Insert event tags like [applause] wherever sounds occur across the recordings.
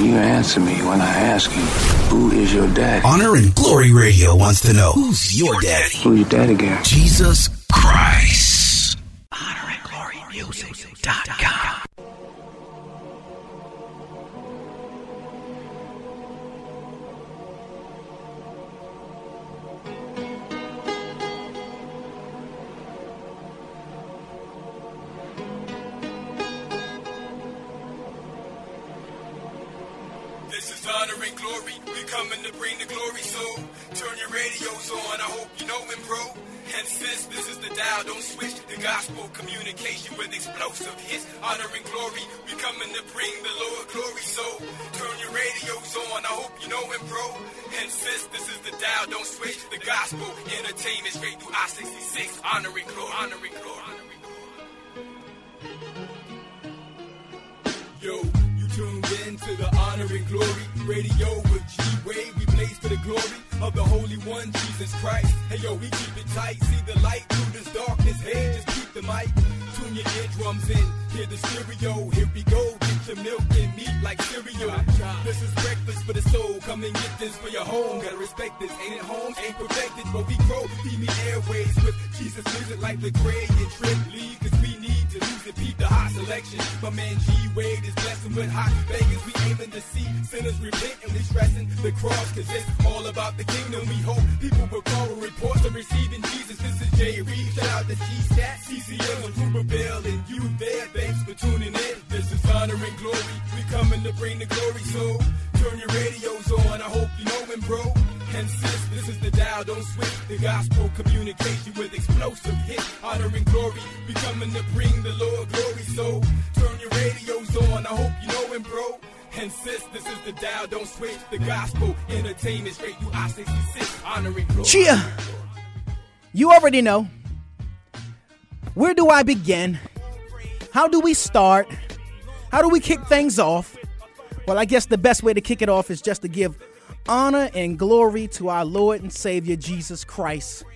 You answer me when I ask you, who is your daddy? Honor and Glory Radio wants to know who's your daddy? Who's your daddy, Gary? Jesus already know. Where do I begin? How do we start? How do we kick things off? Well, I guess the best way to kick it off is just to give honor and glory to our Lord and Savior Jesus Christ,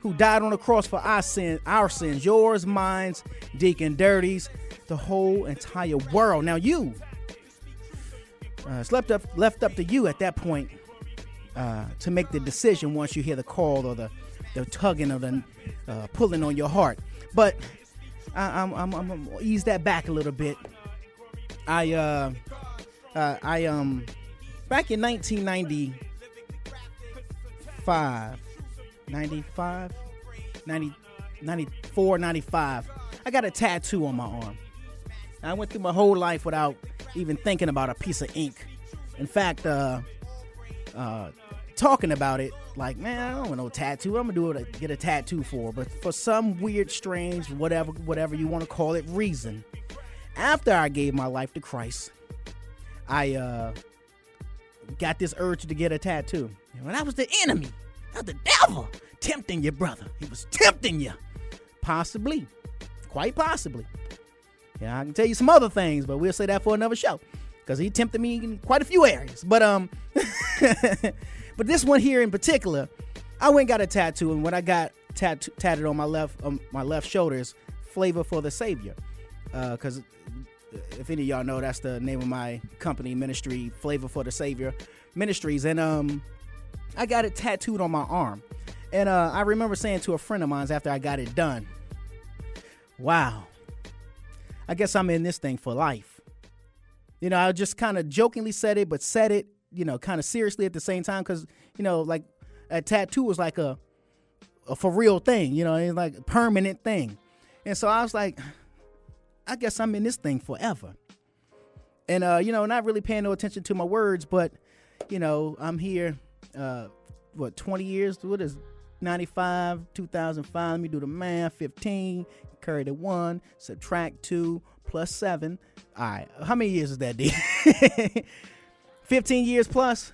who died on the cross for our sin, our sins, yours, mine, Deacon Dirty's, the whole entire world. Now you, uh, it's left up left up to you at that point uh, to make the decision once you hear the call or the the tugging or the uh, pulling on your heart. But I, I'm, I'm, I'm gonna ease that back a little bit. I uh, uh, I um back in 1995, 95, 90, 94, 95, I got a tattoo on my arm. I went through my whole life without even thinking about a piece of ink. In fact, uh, uh, talking about it, like, man, I don't want no tattoo. I'm gonna do it, get a tattoo for. But for some weird, strange, whatever, whatever you want to call it, reason, after I gave my life to Christ, I uh, got this urge to get a tattoo. And that was the enemy. That the devil tempting your brother. He was tempting you. Possibly. Quite possibly. Yeah, I can tell you some other things, but we'll say that for another show. Because he tempted me in quite a few areas. But um [laughs] but this one here in particular, I went got a tattoo, and when I got tattoo tatted on my left um, my left shoulder is Flavor for the Savior. Because if any of y'all know, that's the name of my company ministry, Flavor for the Savior Ministries, and um, I got it tattooed on my arm. And uh, I remember saying to a friend of mine after I got it done, "Wow, I guess I'm in this thing for life." You know, I just kind of jokingly said it, but said it, you know, kind of seriously at the same time, because you know, like a tattoo was like a, a for real thing, you know, it's like a permanent thing. And so I was like, I guess I'm in this thing forever. And uh, you know, not really paying no attention to my words, but you know, I'm here uh what 20 years, what is 95, 2005, let me do the math, 15, carry the 1, subtract 2 plus 7. All right, how many years is that, D? [laughs] 15 years plus?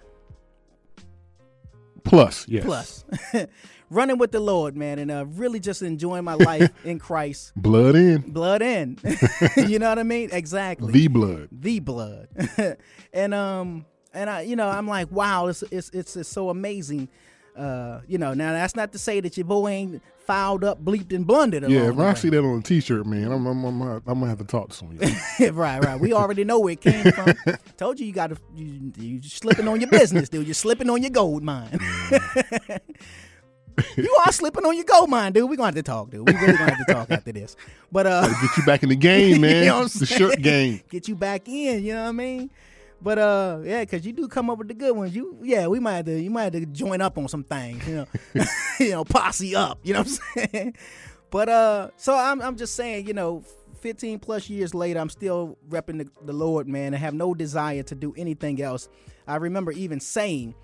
Plus, yes. Plus. [laughs] Running with the Lord, man, and uh, really just enjoying my life [laughs] in Christ. Blood in. Blood in. [laughs] you know what I mean? Exactly. The blood. the blood. and um and I you know, I'm like, wow, it's it's it's, it's so amazing. Uh, you know, now that's not to say that your boy ain't fouled up, bleeped, and blundered. Yeah, when I see that on a T-shirt, man, I'm I'm, I'm, I'm gonna have to talk to some of you. [laughs] right, right. We already know where it came from. [laughs] Told you you got to you, you slipping on your business, dude. You're slipping on your gold mine. [laughs] you are slipping on your gold mine, dude. We're gonna have to talk, dude. We really gonna have to talk after this. But uh, Get you back in the game, man. You know the shirt game. get you back in. You know what I mean? But uh, yeah, because you do come up with the good ones. You yeah, we might have to you might have to join up on some things. You know, [laughs] [laughs] you know, posse up. You know what I'm saying? [laughs] But uh, so I'm I'm just saying, you know. 15 plus years later, I'm still repping the, the Lord, man, and have no desire to do anything else. I remember even saying,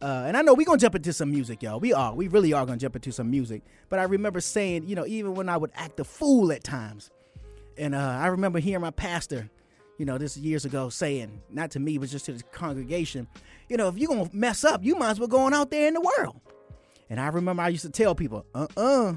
uh, and I know we're gonna jump into some music, y'all. We are, we really are gonna jump into some music. But I remember saying, you know, even when I would act a fool at times, and uh, I remember hearing my pastor, you know, this years ago saying, not to me, but just to the congregation, you know, if you're going to mess up, you might as well go on out there in the world. And I remember I used to tell people, uh-uh,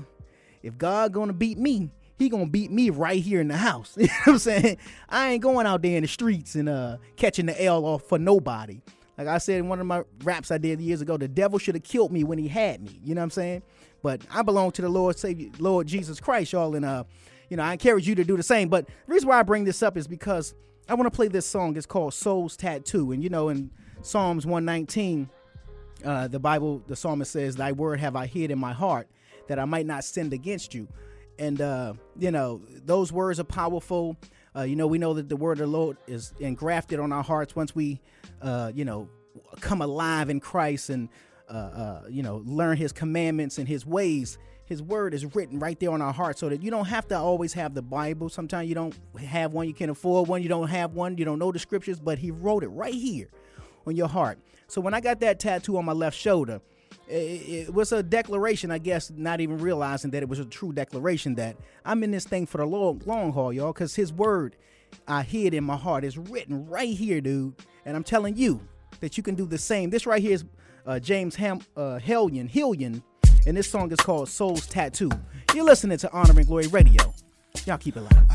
if God going to beat me, he going to beat me right here in the house. [laughs] You know what I'm saying? I ain't going out there in the streets and uh, catching the L off for nobody. Like I said in one of my raps I did years ago, the devil should have killed me when he had me. You know what I'm saying? But I belong to the Lord Savior, Lord Jesus Christ, y'all. And uh, you know, I encourage you to do the same. But the reason why I bring this up is because I want to play this song. It's called Soul's Tattoo. And you know, in Psalms 119, uh, the Bible, the psalmist says, Thy word have I hid in my heart that I might not sin against you. And, uh, you know, those words are powerful. Uh, you know, we know that the word of the Lord is engrafted on our hearts once we, uh, you know, come alive in Christ and, uh, uh, you know, learn his commandments and his ways. His word is written right there on our heart so that you don't have to always have the Bible. Sometimes you don't have one, you can't afford one, you don't have one, you don't know the scriptures, but he wrote it right here on your heart. So when I got that tattoo on my left shoulder, it, was a declaration, I guess, not even realizing that it was a true declaration that I'm in this thing for the long, long haul, y'all, because his word I hid in my heart is written right here, dude. And I'm telling you that you can do the same. This right here is uh, James Ham, uh, Hellion, Hillian, and this song is called Soul's Tattoo. You're listening to Honor and Glory Radio. Y'all keep it loud.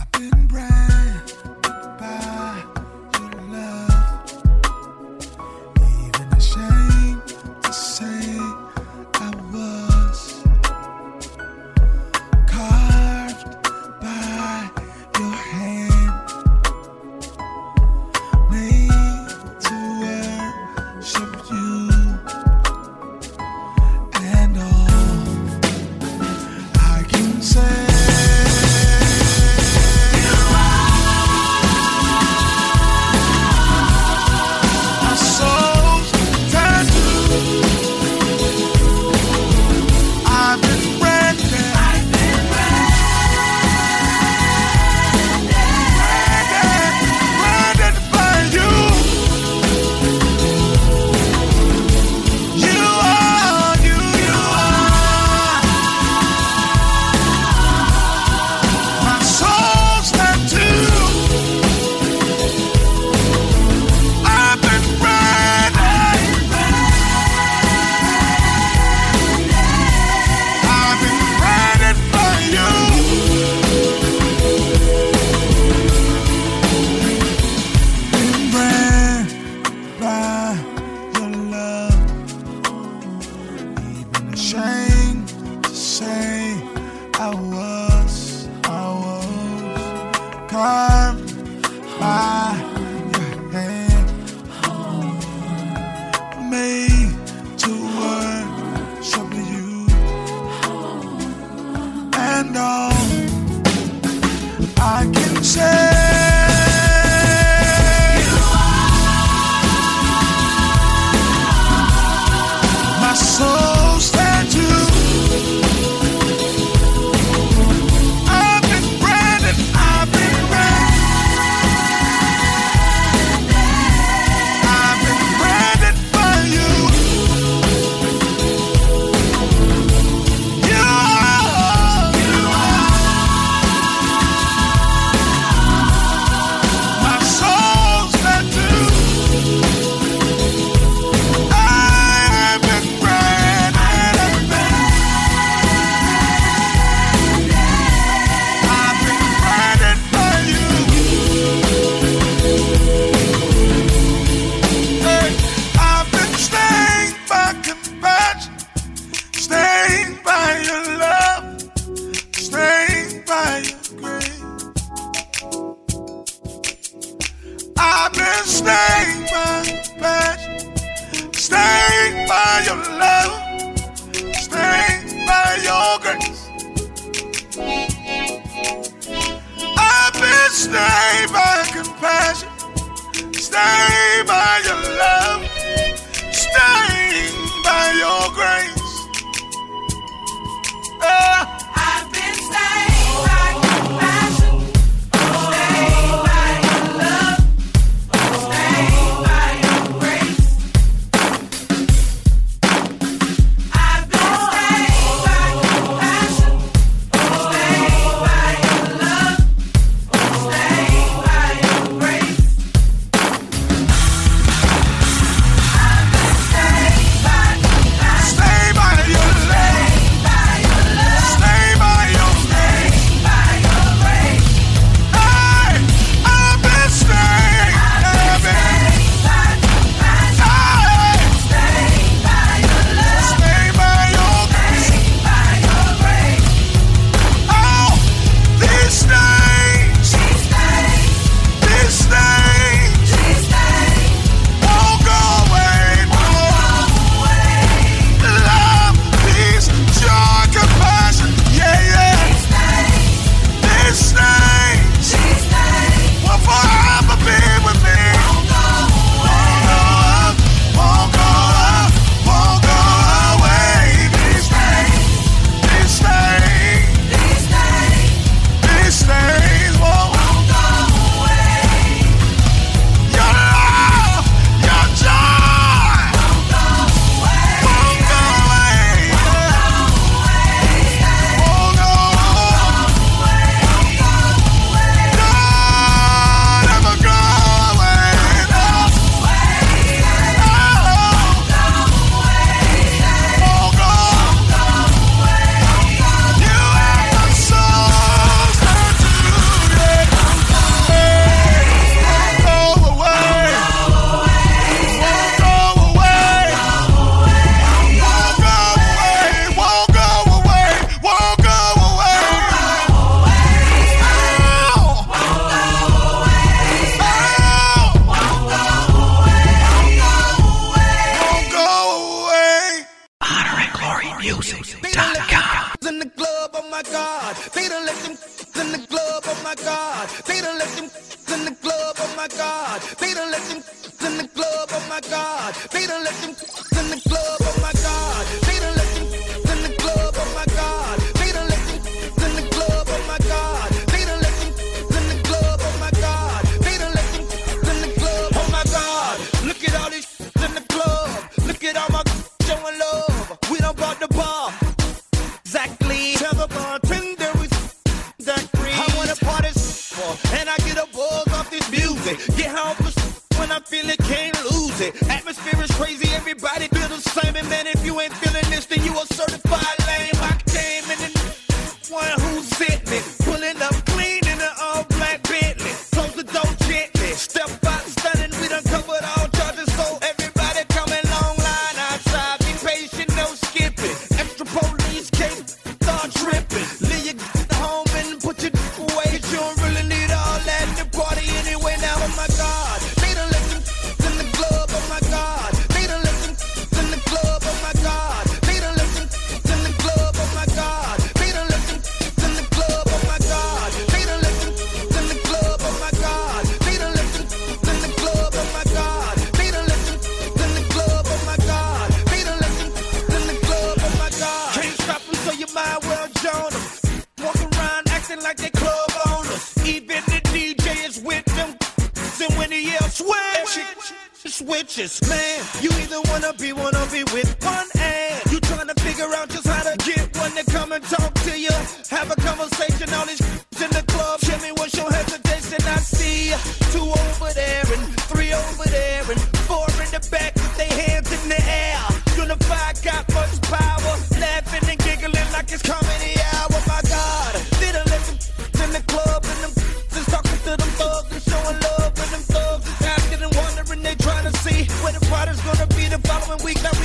We now.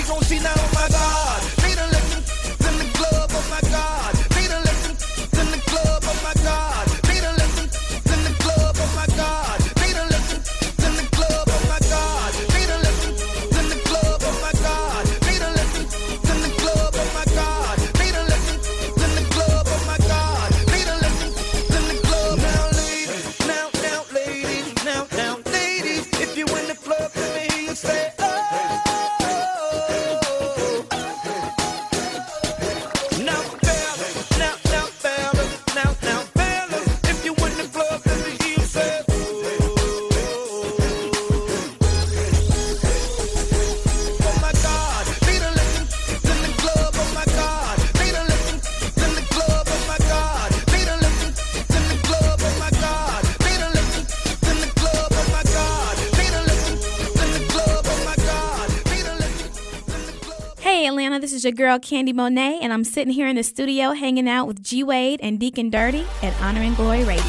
Is your girl Candy Monet, and I'm sitting here in the studio hanging out with G Wade and Deacon Dirty at Honor and Glory Radio.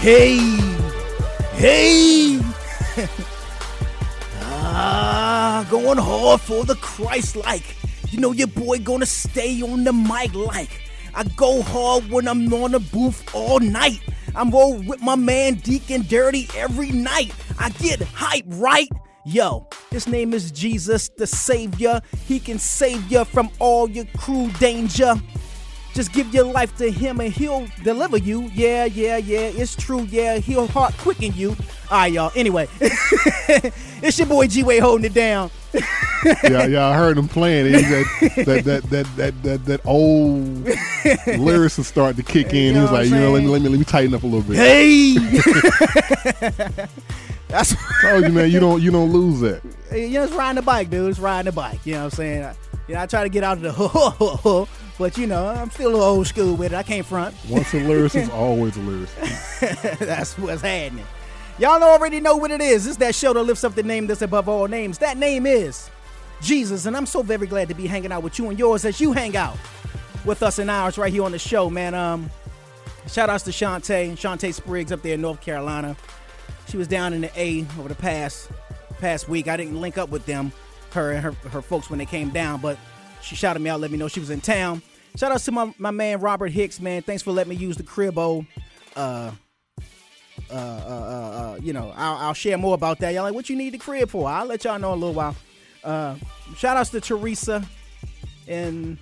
Hey, hey. [laughs] ah, going hard for the Christ like. You know your boy gonna stay on the mic like. I go hard when I'm on the booth all night. I'm roll with my man Deacon Dirty every night. I get hype, right? Yo, his name is Jesus the Savior. He can save you from all your cruel danger. Just give your life to him and he'll deliver you. Yeah, yeah, yeah, it's true. Yeah, he'll heart quicken you. All right, y'all. Anyway, [laughs] it's your boy G Way holding it down. [laughs] yeah, yeah, I heard him playing. That, that, that, that, that, that, that old [laughs] lyrics is starting to kick in. You He was like, you know, let me, let me let me tighten up a little bit. Hey, [laughs] that's told you, man, you don't you don't lose that. you know, it's riding the bike, dude. It's riding the bike. You know what I'm saying? I, you know, I try to get out of the ho ho ho, but you know, I'm still a little old school with it. I can't front. Once a lyricist, always a lyricist. That's what's happening. Y'all already know what it is. It's that show that lifts up the name that's above all names. That name is Jesus, and I'm so very glad to be hanging out with you and yours as you hang out with us and ours right here on the show, man. Um, shout outs to Shantae, Shantae Spriggs up there in North Carolina. She was down in the A over the past past week. I didn't link up with them, her and her, her folks when they came down, but she shouted me out, let me know she was in town. Shout outs to my, my man Robert Hicks, man. Thanks for letting me use the cribbo. Uh, uh, uh, uh, uh, you know, I'll, I'll share more about that. Y'all like, what you need the crib for? I'll let y'all know in a little while. Uh, shout outs to Teresa in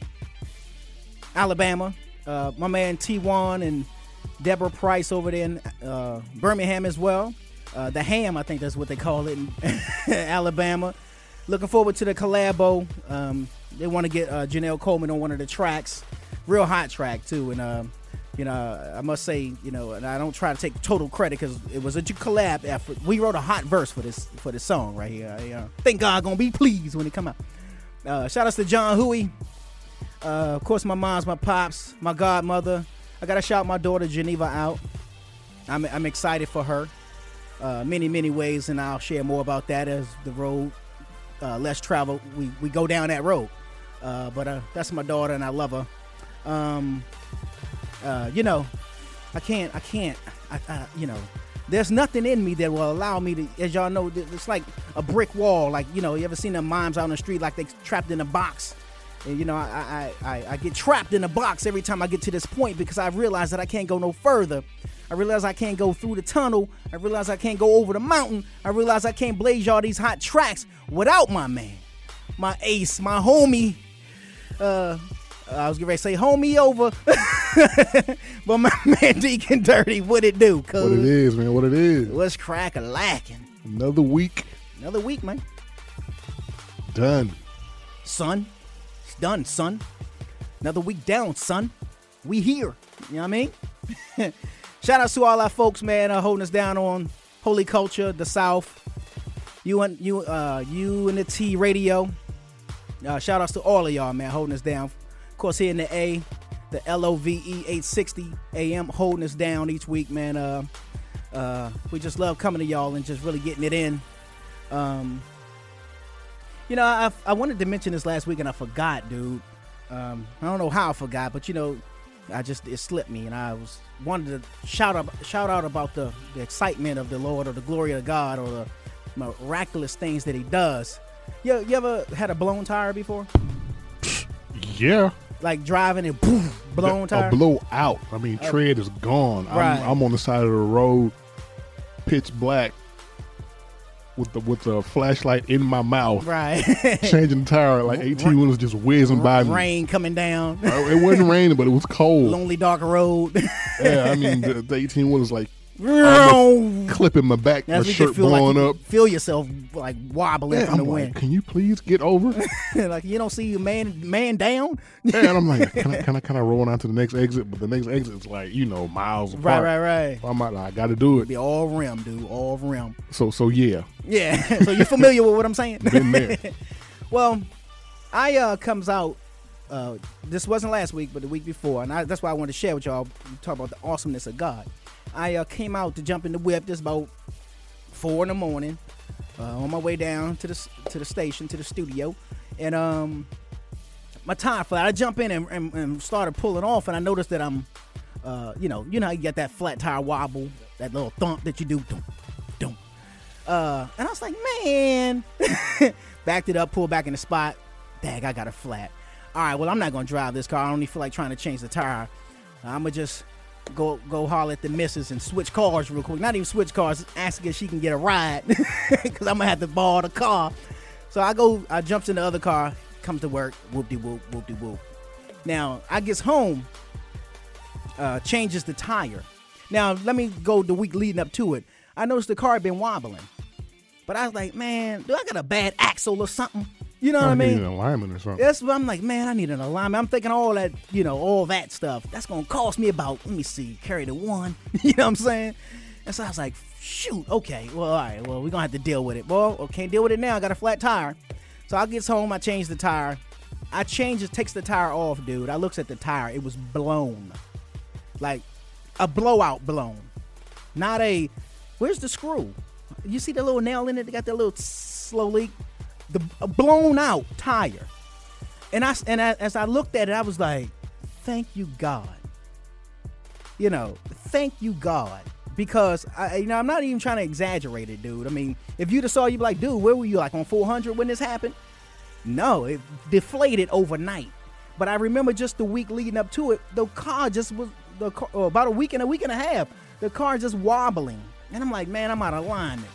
Alabama. Uh, my man T1 and Deborah Price over there in uh, Birmingham as well. Uh, the Ham, I think that's what they call it in [laughs] Alabama. Looking forward to the collabo. Um, they want to get uh, Janelle Coleman on one of the tracks. Real hot track, too. And, um, you know, I must say, you know, and I don't try to take total credit because it was a collab effort. We wrote a hot verse for this for this song right here. I, uh, think God gonna be pleased when it come out. Uh, shout outs to John Huey. Uh, of course, my mom's, my pops, my godmother. I gotta shout my daughter Geneva out. I'm, I'm excited for her. Uh, many, many ways, and I'll share more about that as the road uh, less traveled. We we go down that road. Uh, but uh, that's my daughter, and I love her. Um, uh, you know, I can't, I can't, I, I, you know, there's nothing in me that will allow me to, as y'all know, it's like a brick wall. Like, you know, you ever seen them moms out on the street like they trapped in a box? And, you know, I, I, I, I get trapped in a box every time I get to this point because I realize that I can't go no further. I realize I can't go through the tunnel. I realize I can't go over the mountain. I realize I can't blaze y'all these hot tracks without my man, my ace, my homie. Uh, I was getting ready to say homie over, [laughs] but my [laughs] man Deacon Dirty, what it do? What it is, man, what it is. what's crack a lacking? Another week Another week, man. done. Son, it's done, son. Another week down, son. We here. You know what I mean? [laughs] Shout out to all our folks, man, uh, holding us down on Holy Culture, the South. You and you, uh, you and the T Radio. Uh, shout outs to all of y'all, man, holding us down. Of course, here in the A, the L O V E 860 AM, holding us down each week, man. Uh, uh, we just love coming to y'all and just really getting it in. Um, you know, I, I wanted to mention this last week and I forgot, dude. Um, I don't know how I forgot, but you know, I just it slipped me, and I was wanted to shout out shout out about the, the excitement of the Lord or the glory of God or the miraculous things that He does. You, you ever had a blown tire before? Yeah. Like driving and boom, blown a tire. blow out. I mean, tread is gone. Right. I'm, I'm on the side of the road, pitch black, with the with the flashlight in my mouth, right. [laughs] changing the tire. Like 18 wheelers just whizzing by me. Rain coming down. Uh, It wasn't raining, but it was cold. [laughs] Lonely dark road. Yeah, I mean, [laughs] the, the 18 wheelers like That's clipping my back, my you shirt feel blowing like you up. Feel yourself like wobbling Yeah, from I'm like, wind. can you please get over? [laughs] like you don't see a man man down. yeah, and I'm like, [laughs] can I, can I, can I roll on to the next exit? But the next exit is like, you know, miles Right, apart. right, right. So I'm like, I got to do it. Be all rim, dude. All rim. So, so yeah, Yeah. [laughs] so you're familiar with what I'm saying? been there. well, I uh comes out. Uh, this wasn't last week, but the week before, and I, that's why I wanted to share with y'all. Talk about the awesomeness of God. I uh, came out to jump in the whip. This about four in the morning. Uh, on my way down to the to the station to the studio, and um, my tire flat. I jump in and, and, and started pulling off, and I noticed that I'm, uh, you know, you know how you get that flat tire wobble, that little thump that you do, thump, thump. Uh, and I was like, man, [laughs] backed it up, pulled back in the spot. Dag, I got a flat. All right, well, I'm not gonna drive this car. I don't even feel like trying to change the tire. I'm gonna just go go holler at the missus and switch cars real quick. Not even switch cars, ask if she can get a ride [laughs] because I'm gonna have to borrow the car. So I go, I jumps in the other car, comes to work, whoop de whoop, whoop de whoop. Now I gets home, uh, changes the tire. Now let me go the week leading up to it. I noticed the car had been wobbling, but I was like, man, do I got a bad axle or something? You know what I need mean? an alignment or something. That's what I'm like, man, I need an alignment. I'm thinking all that, you know, all that stuff. That's gonna cost me about, let me see, carry the one. [laughs] you know what I'm saying? And so I was like, shoot, okay, well, all right, well, we're gonna have to deal with it. Well, I can't deal with it now. I got a flat tire. So I gets home, I change the tire. I change it, takes the tire off, dude. I looks at the tire, it was blown. Like a blowout blown. Not a where's the screw? You see the little nail in it? They got that little slow leak. The blown out tire. And I and I, as I looked at it, I was like, "Thank you, God." You know, thank you, God, because I, you know, I'm not even trying to exaggerate it, dude. I mean, if you'd have saw, you'd be like, "Dude, where were you? Like on 400 when this happened?" No, it deflated overnight. But I remember just the week leading up to it, the car just was the car, oh, about a week and a week and a half. The car just wobbling, and I'm like, man, I'm out of alignment.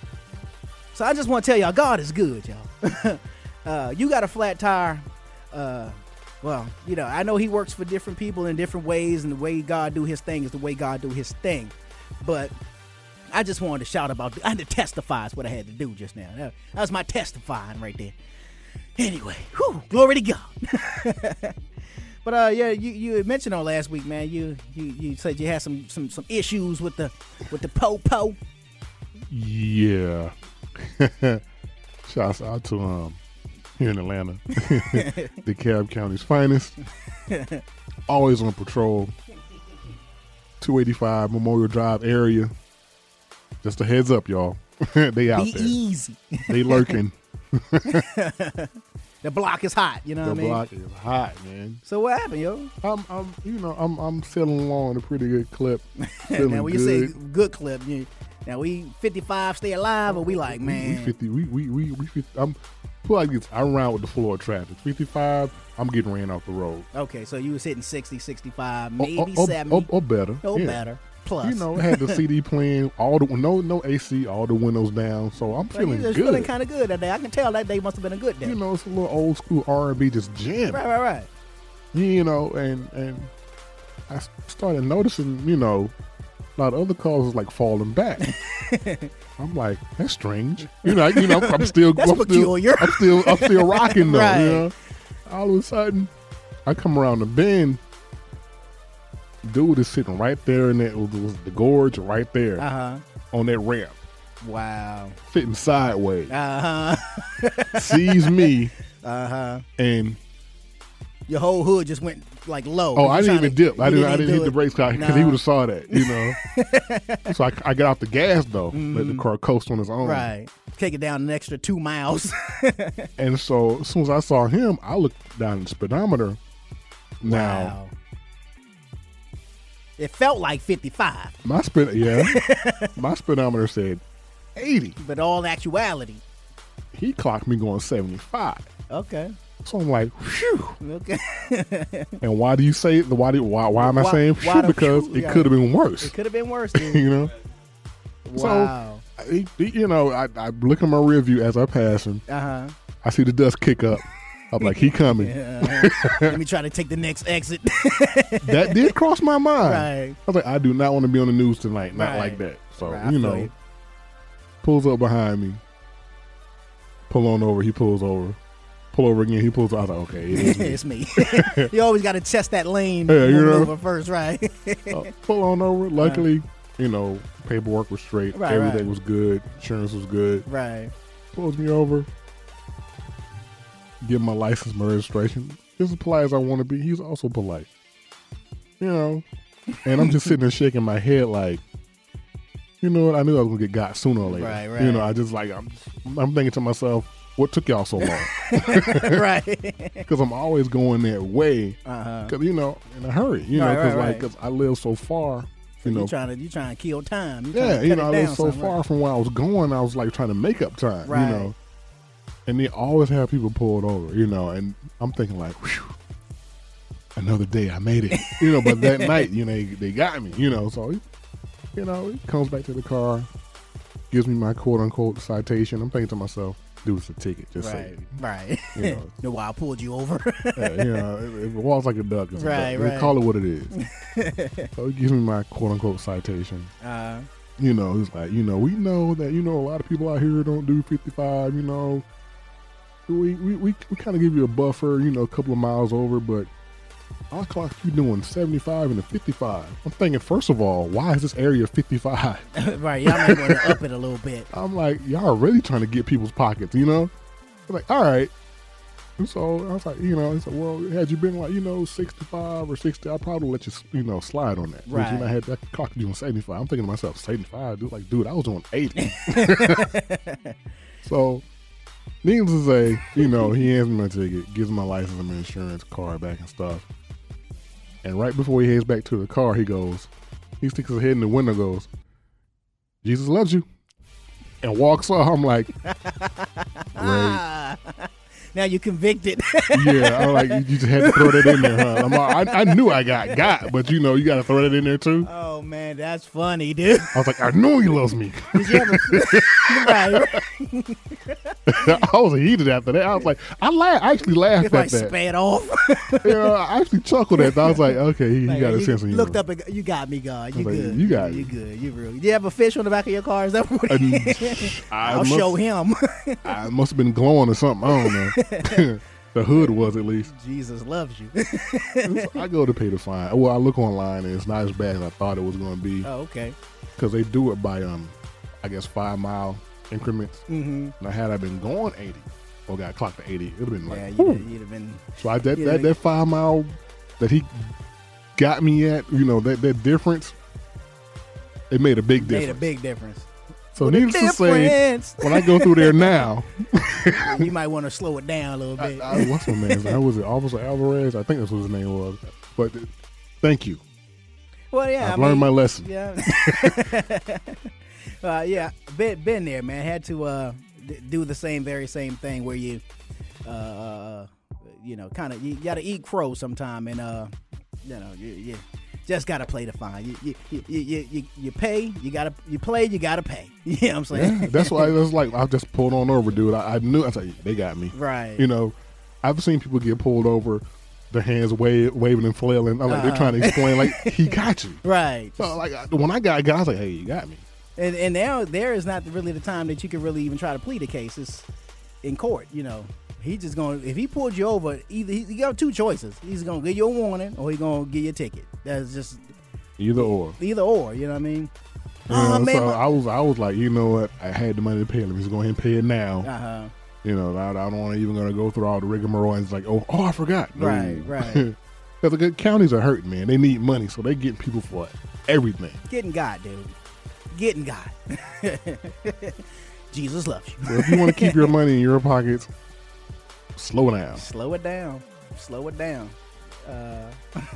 So I just want to tell y'all, God is good, y'all. [laughs] uh, you got a flat tire. Uh, well, you know, I know He works for different people in different ways, and the way God do His thing is the way God do His thing. But I just wanted to shout about. I had to testify. Is what I had to do just now. That, was my testifying right there. Anyway, whew, glory to God. [laughs] but uh, yeah, you you mentioned on last week, man. You you you said you had some some some issues with the with the po po. Yeah. [laughs] Shouts out to um here in Atlanta, [laughs] the Cab County's finest. [laughs] Always on patrol. 285 Memorial Drive area. Just a heads up, y'all. they out Be there. easy. They lurking. The block is hot. You know the what I mean? The block is hot, man. So what happened, yo? I'm, I'm, you know, I'm, I'm sailing along at a pretty good clip. Feeling now when good. you say good clip, you, now we 55 stay alive, or we like man? we 50. We, we, we, we 50, I'm, pull like this. I run with the floor traffic. 55. I'm getting ran off the road. Okay, so you was hitting 60, 65, maybe or, or, 70, or, or better. no yeah. better. Plus, You know, had the [laughs] CD playing, all the no no AC, all the windows down. So I'm feeling you good. feeling kind of good that day. I can tell that day must have been a good day. you know, it's a little old school R and B, just jam. right, right, right. You know, and and I started noticing, you know, a lot of other cars was like falling back. [laughs] I'm like, that's strange. You know, you know, I'm still, [laughs] That's I'm still. I'm still, I'm still rocking though. Right. You know, all of a sudden, I come around the bend. Dude is sitting right there in that was, the gorge right there Uh huh. on that ramp, Wow. sitting sideways, Uh huh. [laughs] sees me, Uh huh. and Your whole hood just went like low. oh, I didn't even to- dip. I didn't. I didn't hit the it. brakes because he would have saw that, you know. [laughs] so I, I got off the gas though, let the car coast on its own. Mm-hmm. Right. Take it down an extra two miles. [laughs] And so as soon as I saw him, I looked down the speedometer. Now Wow. It felt like 55, my speed, yeah, [laughs] my speedometer said eighty. but all actuality. He clocked me going seventy five. Okay. So I'm like, phew. Okay. [laughs] And why do you say the why? Do, why? Why am I Why- saying phew? Because phew? it Yeah. could have been worse. it could have been worse. [laughs] You know. wow. He- you know, I, I look at my rear view as I pass him. Uh huh. I see the dust kick up. I'm like, he coming. [laughs] Yeah. Let me try to take the next exit. That did cross my mind. right. I was like, I do not want to be on the news tonight. Not Right. like that. So Right, you know, you. pulls up behind me. Pull on over. He pulls over. Pull over again. He pulls. I was like, okay, it [laughs] it's me. [laughs] you always got to test that lane Yeah, you know. over first, right? [laughs] Uh, pull on over. Luckily, you know, paperwork was straight. Right, Everything right. was good. Insurance was good. right. Pulls me over. Give my license, my registration. Just as polite as I want to be. He's also polite. You know, and I'm just sitting there shaking my head like, you know what? I knew I was gonna get got sooner or later. Right, You know, I just like I'm, I'm thinking to myself, what took y'all so long? [laughs] [laughs] right. Because I'm always going that way. Uh-huh. Because you know, in a hurry. You know, because right, like, right. because I live so far. You know, you trying to you trying to kill time. You yeah, you know, I live so some, far from where I was going. I was like trying to make up time. Right. You know, and they always have people pulled over. You know, and I'm thinking like, whew, another day I made it. [laughs] you know, but that night, you know, they, they got me. You know, so you know, he comes back to the car, gives me my quote unquote citation. I'm thinking to myself, dude, it's a ticket. Just Right, say, right. You know. [laughs] know why I pulled you over? yeah, you know, if if it walks like a duck, it's Right, a duck. right. They call it what it is. [laughs] so he gives me my quote unquote citation. uh, You know, he's like, you know, we know that you know a lot of people out here don't do 55. You know, we we we, we kind of give you a buffer. You know, a couple of miles over, but our clock you doing 75 and a 55. I'm thinking, first of all, why is this area 55? [laughs] right. Y'all may want to up it a little bit. [laughs] I'm like, y'all are really trying to get people's pockets, you know? I'm like, all right. And so I was like, you know, he said, well, had you been like, you know, 65 or 60, I'd probably let you, you know, slide on that. Right. You know, I had that clock you on 75. I'm thinking to myself, 75? Dude, like, dude, I was on 80. [laughs] so, needless to say, you know, he hands me my ticket, gives me my license and my insurance card back and stuff. And right before he heads back to the car, he goes, he sticks his head in the window, goes, Jesus loves you. And walks off. I'm like, [laughs] great. Now you're convicted. [laughs] Yeah, I'm like, you just had to throw that in there, huh? I'm like, I, I knew I got got, but you know, you got to throw that in there too. oh man, that's funny, dude. I was like, I know he loves me. [laughs] Did you ever? [laughs] right. I was heated after that. I was like, I laughed. I actually laughed If at I that. sped off. You know, I actually chuckled at that. I was like, okay, he, he got a you sense of humor. Looked up and you got me, God. You like, good. you got it. You good. You real. You have a fish on the back of your car? Is that what? Uh, and I'll I must, show him. I must have been glowing or something. I don't know. [laughs] the hood was at least. Jesus loves you. [laughs] I go to pay the fine. Well, I look online and it's not as bad as I thought it was going to be. oh, okay. because they do it by um, I guess five mile increments. Mm-hmm. Now, had I been going eighty or got clocked to eighty, it'd have been like, Yeah, you'd, you'd have been. so I that, that that five mile that he got me at, you know, that that difference, it made a big difference. Made a big difference. So What needless to say, when I go through there now, [laughs] you might want to slow it down a little bit. I, what's my man's name? Was it Officer Alvarez? I think that's what his name was. But thank you. well, yeah. I've I learned mean, my lesson. Yeah. [laughs] uh, yeah, been been there, man. Had to uh, d- do the same, very same thing where you, uh, uh, you know, kind of you got to eat crow sometime, and uh, you know, you, you just got to play the fine. You you, you, you, you you pay, you gotta you play, you gotta pay. [laughs] You know what I'm saying? Yeah, that's why it [laughs] was like I just pulled on over, dude. I, I knew I was like, they got me. Right. You know, I've seen people get pulled over, their hands wave, waving and flailing. I'm like, they're trying to uh-huh. explain, like, [laughs] he got you. Right. So, like, when I got, got, I was like, hey, you got me. And and now there is not really the time that you can really even try to plead a case. It's in court, you know. He just gonna if he pulled you over, either he, he got two choices. He's gonna give you a warning or he gonna give you a ticket. That's just Either or. either or. You know what I mean? You know, man, so my- I was, I was like, you know what? I had the money to pay. Let me just go ahead and pay it now. Uh huh. You know, I, I don't want to even gonna go through all the rigmarole and it's like, oh, oh, I forgot. No. Right, right. [laughs] Because the counties are hurting, man. They need money, so they getting people for everything. Getting God, dude. Getting God. [laughs] Jesus loves you. So if you want to keep your [laughs] money in your pockets, slow down. Slow it down. Slow it down. Uh, [laughs]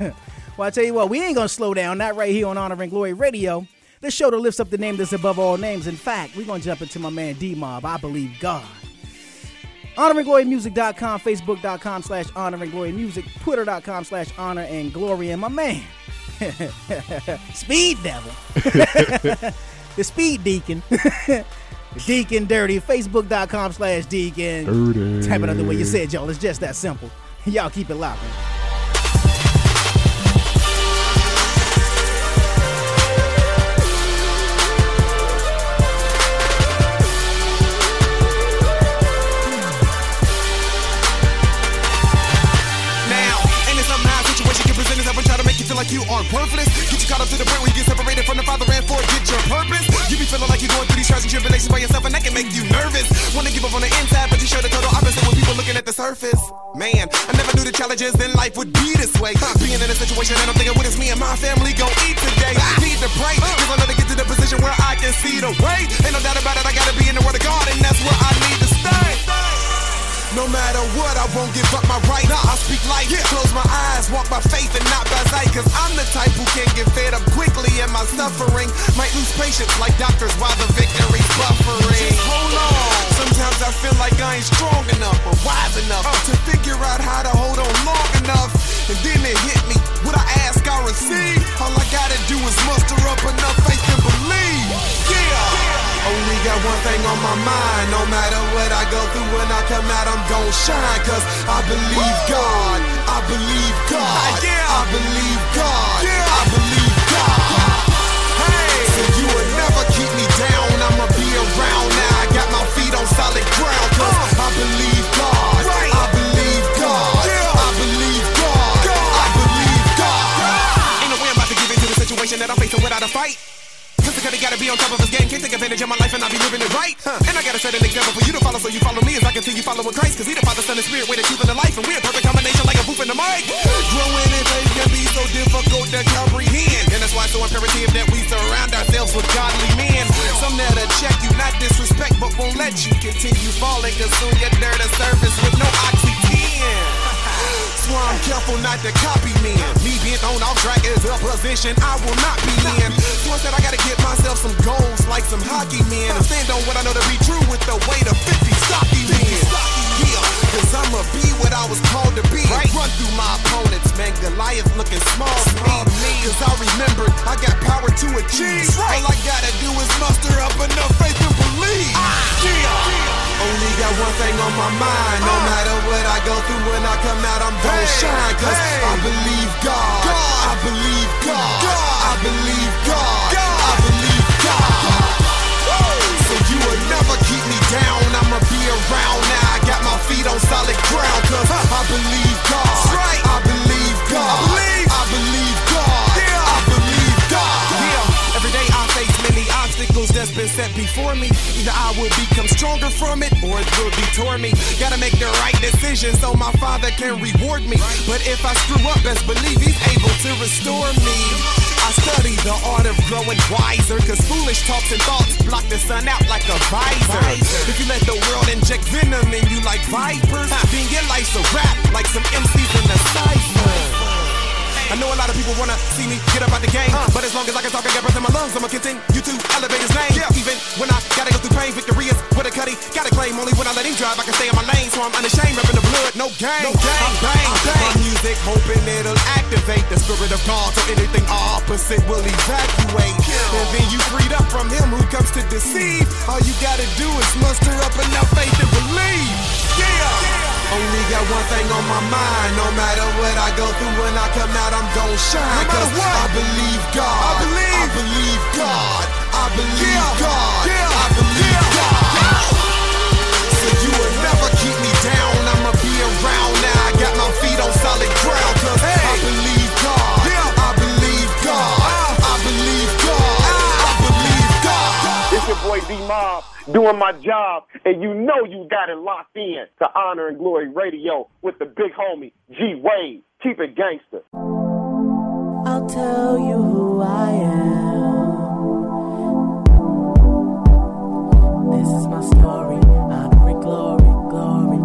well, I tell you what, we ain't gonna slow down. Not right here on Honor and Glory Radio. The show that lifts up the name that's above all names. In fact, we're gonna jump into my man D Mob. I believe God. HonorandGloryMusic.com, Facebook.com slash Honor and Glory Music, Twitter.com slash Honor and Glory, and my man, [laughs] Speed Devil, the Speed Deacon, Deacon Dirty, Facebook.com slash Deacon. Dirty. Type it out the way you said, y'all. It's just that simple. [laughs] Y'all keep it locked. Now, ain't it somehow situation can present itself and try to make you feel like you are worthless. Get you caught up to the point where you get separated from the Father and forget your purpose. You be feeling like you're going through these trials and tribulations by yourself, and that can make you nervous. Wanna give up on the inside, but you show the total opposite when people looking at the surface. Man, I never knew the challenges in life would be this way. Being in a situation that I'm thinking, what is me and my family gon' eat today? Need to pray, cause I know to get to the position where I can see the way. Ain't no doubt about it, I gotta be in the word of God, and that's where I need to stay. No matter what, I won't give up my right. Nah, I speak life, close my eyes, walk by faith and not by sight. Cause I'm the type who can't get fed up quickly, and my suffering might lose patience like doctors while the victory's buffering. Hold on. Sometimes I feel like I ain't strong enough or wise enough to figure out how to hold on long enough. And then it hit me. What I ask, I receive. All I gotta do is muster up enough faith got one thing on my mind. No matter what I go through when I come out, I'm gon' shine. Cause I believe God. I believe God. I believe God. I believe God. Hey. So you will never keep me down. I'ma be around now. I got my feet on solid ground. Cause I believe God. I believe God. I believe God. I believe God. Ain't no way I'm about to give into the situation that I'm facing without a fight. Physically gotta be on top of his game, can't take advantage of my life and I be living it right. And I gotta set an example for you to follow, so you follow me as I continue following Christ. Cause he the Father, Son, and Spirit, way the truth and the life, and we're a perfect combination like a booth in the mic. Growing in faith can be so difficult to comprehend. And that's why it's so imperative that we surround ourselves with godly men. Some that'll check you, not disrespect, but won't let you continue falling. Cause soon you're there to service with no oxy 10. That's why I'm careful not to copy men. Me being thrown off track is a position I will not be in. So I said I gotta get myself some goals like some hockey men. And stand on what I know to be true with the weight of 50 stocky men. Yeah, cause I'ma be what I was called to be. Run through my opponents, man. Goliath looking small to me. Cause I remembered I got power to achieve. All I gotta do is muster up enough faith and believe. Yeah. Only got one thing on my mind. No uh. matter what I go through when I come out, I'm gon' shine. Cause I believe God. I believe God. I believe God. I believe God. So you will never keep me down. I'ma be around now. I got my feet on solid ground. Cause I believe God. I believe God. I believe God. Obstacles that's been set before me. Either I will become stronger from it or it will detour me. Gotta make the right decision so my father can reward me. But if I screw up, best believe he's able to restore me. I study the art of growing wiser, cause foolish talks and thoughts block the sun out like a visor. If you let the world inject venom in you like vipers, then your life's a rap like some MCs in the cipher. I know a lot of people wanna see me get up out the game, but as long as I can talk I get breath in my lungs, I'ma continue to elevate his name. Yeah. Even when I gotta go through pain, victory is with a cutty. Gotta claim only when I let him drive, I can stay in my lane, so I'm unashamed, repping the blood, no game. No game. I'm bang, bang. My music, hoping it'll activate the spirit of God, so anything opposite will evacuate. And then you freed up from him who comes to deceive. All you gotta do is muster up enough faith and believe. Yeah. Only got one thing on my mind. No matter what I go through when I come out, I'm gon' shine. No Cause I believe God. I believe. God I believe God. I believe God. Yeah. I believe God. So you will never keep me down. I'ma be around now. I got my feet on solid ground. Boy D Mob doing my job, and you know you got it locked in to Honor and Glory Radio with the big homie G Way. Keep it gangster. I'll tell you who I am. This is my story. And glory, glory,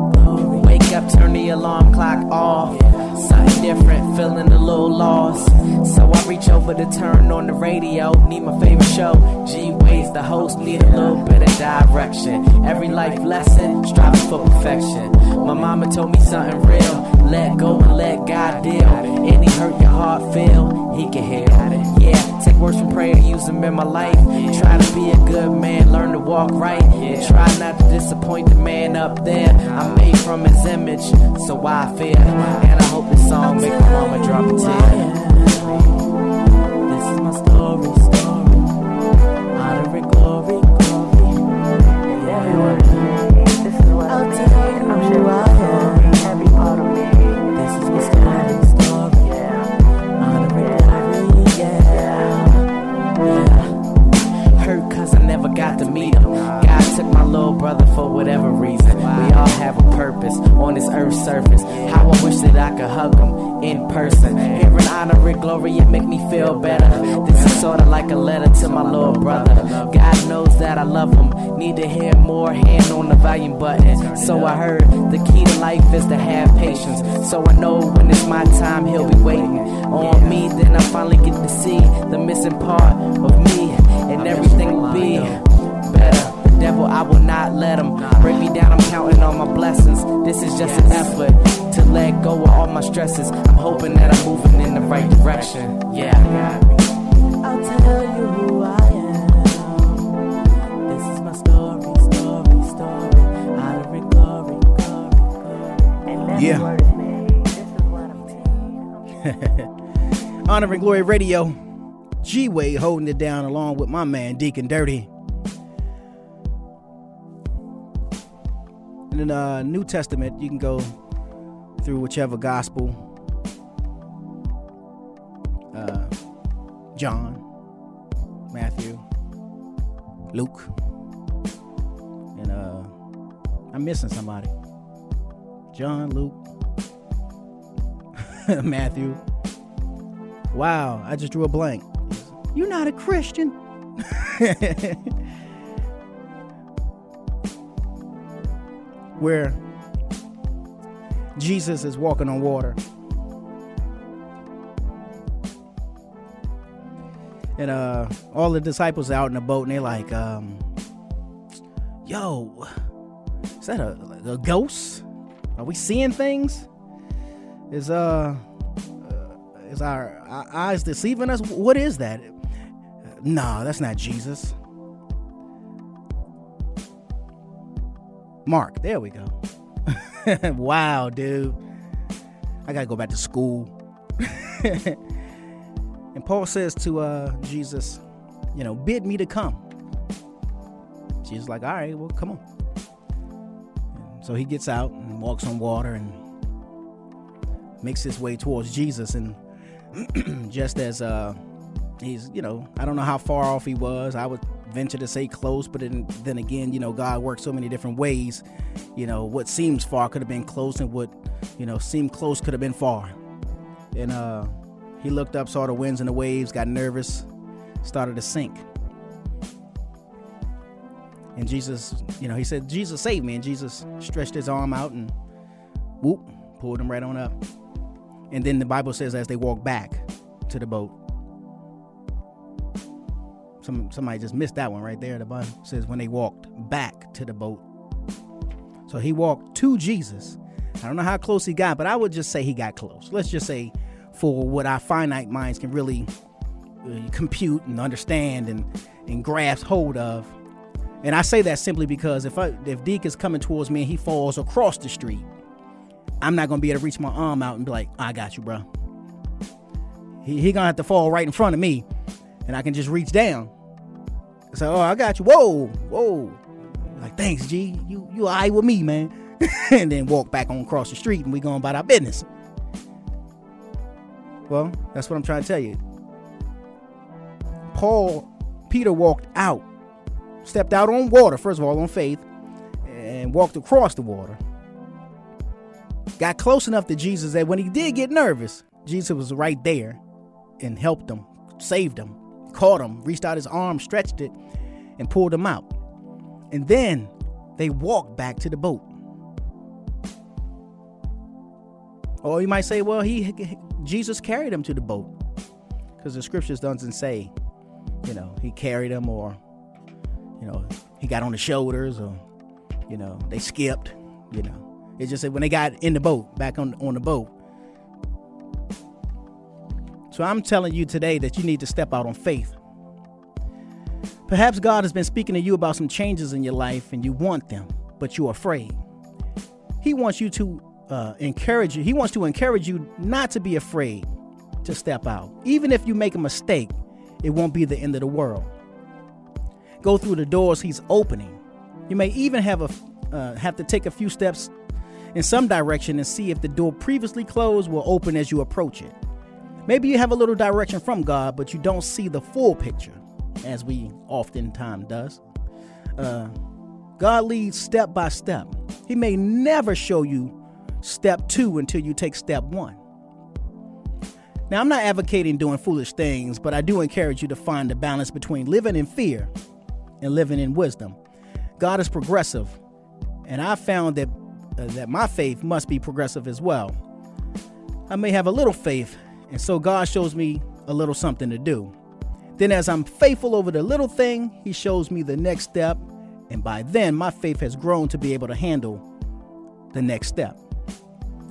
Turn the alarm clock off. Something different, feeling a little lost. So I reach over to turn on the radio. Need my favorite show. G Ways, the host, need a little bit of direction. Every life lesson, striving for perfection. My mama told me something real. Let go and let God deal. Any hurt your heart feel, He can heal. Yeah, take words from prayer, use them in my life. Try to be a good man, learn to walk right. And try not to disappoint the man up there. I'm made from His image, so I fear. And I hope this song make my mama drop a tear. This is my story, story. Honor and glory. little brother for whatever reason. We all have a purpose on this earth's surface. How I wish that I could hug him in person. Hearing honor and glory, it make me feel better. This is sorta like a letter to my little brother. God knows that I love him. Need to hear more hand on the volume button. So I heard the key to life is to have patience. So I know when it's my time, he'll be waiting on me. Then I finally get to see the missing part of me, and everything will be devil, I will not let him break me down. I'm counting on my blessings. This is just an effort to let go of all my stresses. I'm hoping that I'm moving in the right direction. Yeah. I'll tell you who I am. This is my story, story, story. Honor and glory, glory, glory. Yeah. [laughs] Honor and Glory Radio. G Way holding it down along with my man Deacon Dirty. In the uh, New Testament, you can go through whichever gospel. Uh, John, Matthew, Luke, and uh, I'm missing somebody. John, Luke, [laughs] Matthew. Wow, I just drew a blank. You're not a Christian. [laughs] Where Jesus is walking on water. And uh all the disciples are out in the boat and they're like, um, yo, is that a, a ghost? Are we seeing things? Is uh is our, our eyes deceiving us? What is that? Nah, that's not Jesus. Mark, there we go. [laughs] wow, dude. I gotta go back to school. [laughs] and Paul says to uh, Jesus, you know, bid me to come. Jesus like, all right, well, come on. And so he gets out and walks on water and makes his way towards Jesus. And [clears throat] just as uh, he's, you know, I don't know how far off he was. I would venture to say close, but then, then again, you know, God works so many different ways. You know, what seems far could have been close, and what, you know, seemed close could have been far. And uh, he looked up, saw the winds and the waves, got nervous, started to sink. And Jesus, you know, he said, Jesus save me. And Jesus stretched his arm out and whoop, pulled him right on up. And then the Bible says, as they walked back to the boat, some somebody just missed that one right there. The Bible says when they walked back to the boat. So he walked to Jesus. I don't know how close he got, but I would just say he got close. Let's just say for what our finite minds can really uh, compute and understand and, and grasp hold of. And I say that simply because if I, if Deke is coming towards me and he falls across the street, I'm not gonna be able to reach my arm out and be like, I got you, bro. He, gonna have to fall right in front of me, and I can just reach down. So, oh, I got you. Whoa, whoa. Like, thanks, G. You you all right with me, man. [laughs] and then walk back on across the street, and we going about our business. Well, that's what I'm trying to tell you. Paul, Peter walked out, stepped out on water, first of all, on faith, and walked across the water. Got close enough to Jesus that when he did get nervous, Jesus was right there and helped him, saved him, caught him, reached out his arm, stretched it, and pulled him out. And then they walked back to the boat. Or you might say, well, he Jesus carried him to the boat. Because the scriptures doesn't say, you know, he carried him or, you know, he got on the shoulders or, you know, they skipped, you know. It just said when they got in the boat, back on, on the boat. So I'm telling you today that you need to step out on faith. Perhaps God has been speaking to you about some changes in your life and you want them, but you're afraid. He wants you to uh, encourage you. He wants to encourage you not to be afraid to step out. Even if you make a mistake, it won't be the end of the world. Go through the doors He's opening. You may even have a uh, have to take a few steps in some direction and see if the door previously closed will open as you approach it. Maybe you have a little direction from God, but you don't see the full picture, as we oftentimes does. Uh, God leads step by step. He may never show you step two until you take step one. Now, I'm not advocating doing foolish things, but I do encourage you to find the balance between living in fear and living in wisdom. God is progressive, and I found that uh, that my faith must be progressive as well. I may have a little faith, and so God shows me a little something to do. Then, as I'm faithful over the little thing, He shows me the next step, and by then, my faith has grown to be able to handle the next step.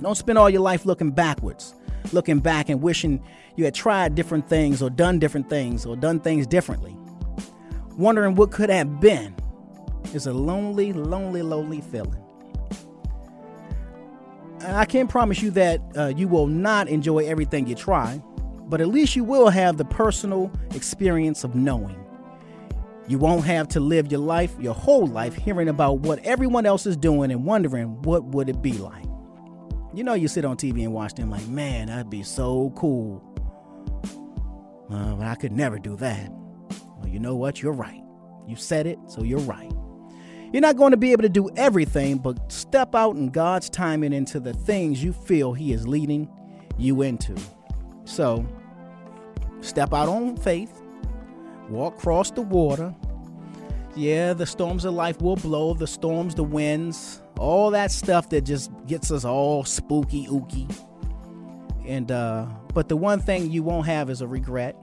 Don't spend all your life looking backwards, looking back and wishing you had tried different things or done different things or done things differently. Wondering what could have been is a lonely, lonely, lonely feeling. I can't promise you that uh, you will not enjoy everything you try, but at least you will have the personal experience of knowing. You won't have to live your life, your whole life, hearing about what everyone else is doing and wondering what would it be like. You know, you sit on TV and watch them like, man, that'd be so cool. Uh, but I could never do that. Well, you know what? You're right. You said it, so you're right. You're not going to be able to do everything, but step out in God's timing into the things you feel He is leading you into. So, step out on faith, walk across the water. Yeah, the storms of life will blow, the storms, the winds, all that stuff that just gets us all spooky ooky. And uh but the one thing you won't have is a regret.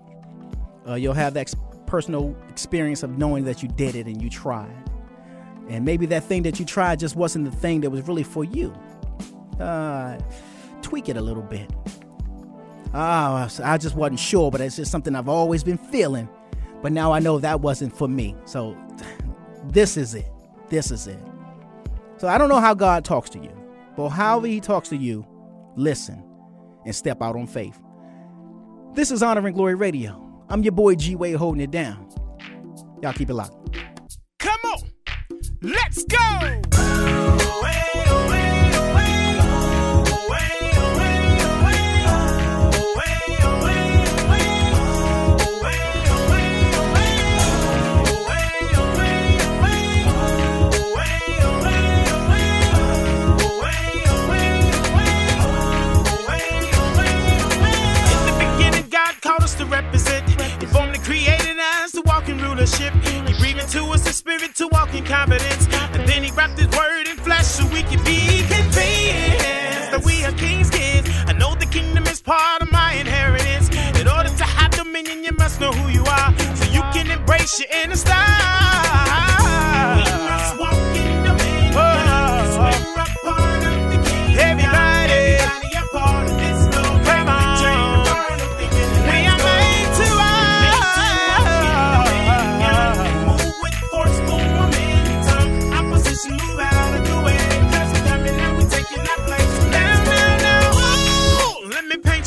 Uh, you'll have that ex- personal experience of knowing that you did it and you tried. And maybe that thing that you tried just wasn't the thing that was really for you. Uh, tweak it a little bit. Ah, I just wasn't sure, but it's just something I've always been feeling. But now I know that wasn't for me. So [sighs] this is it. This is it. So I don't know how God talks to you, but however He talks to you, listen and step out on faith. This is Honor and Glory Radio. I'm your boy G Way holding it down. Y'all keep it locked. Come on, let's go. Oh, to rulership. He breathed into us the spirit to walk in confidence. And then he wrapped his word in flesh so we can be convinced that we are king's kids. I know the kingdom is part of my inheritance. In order to have dominion, you must know who you are. So you can embrace your inner style.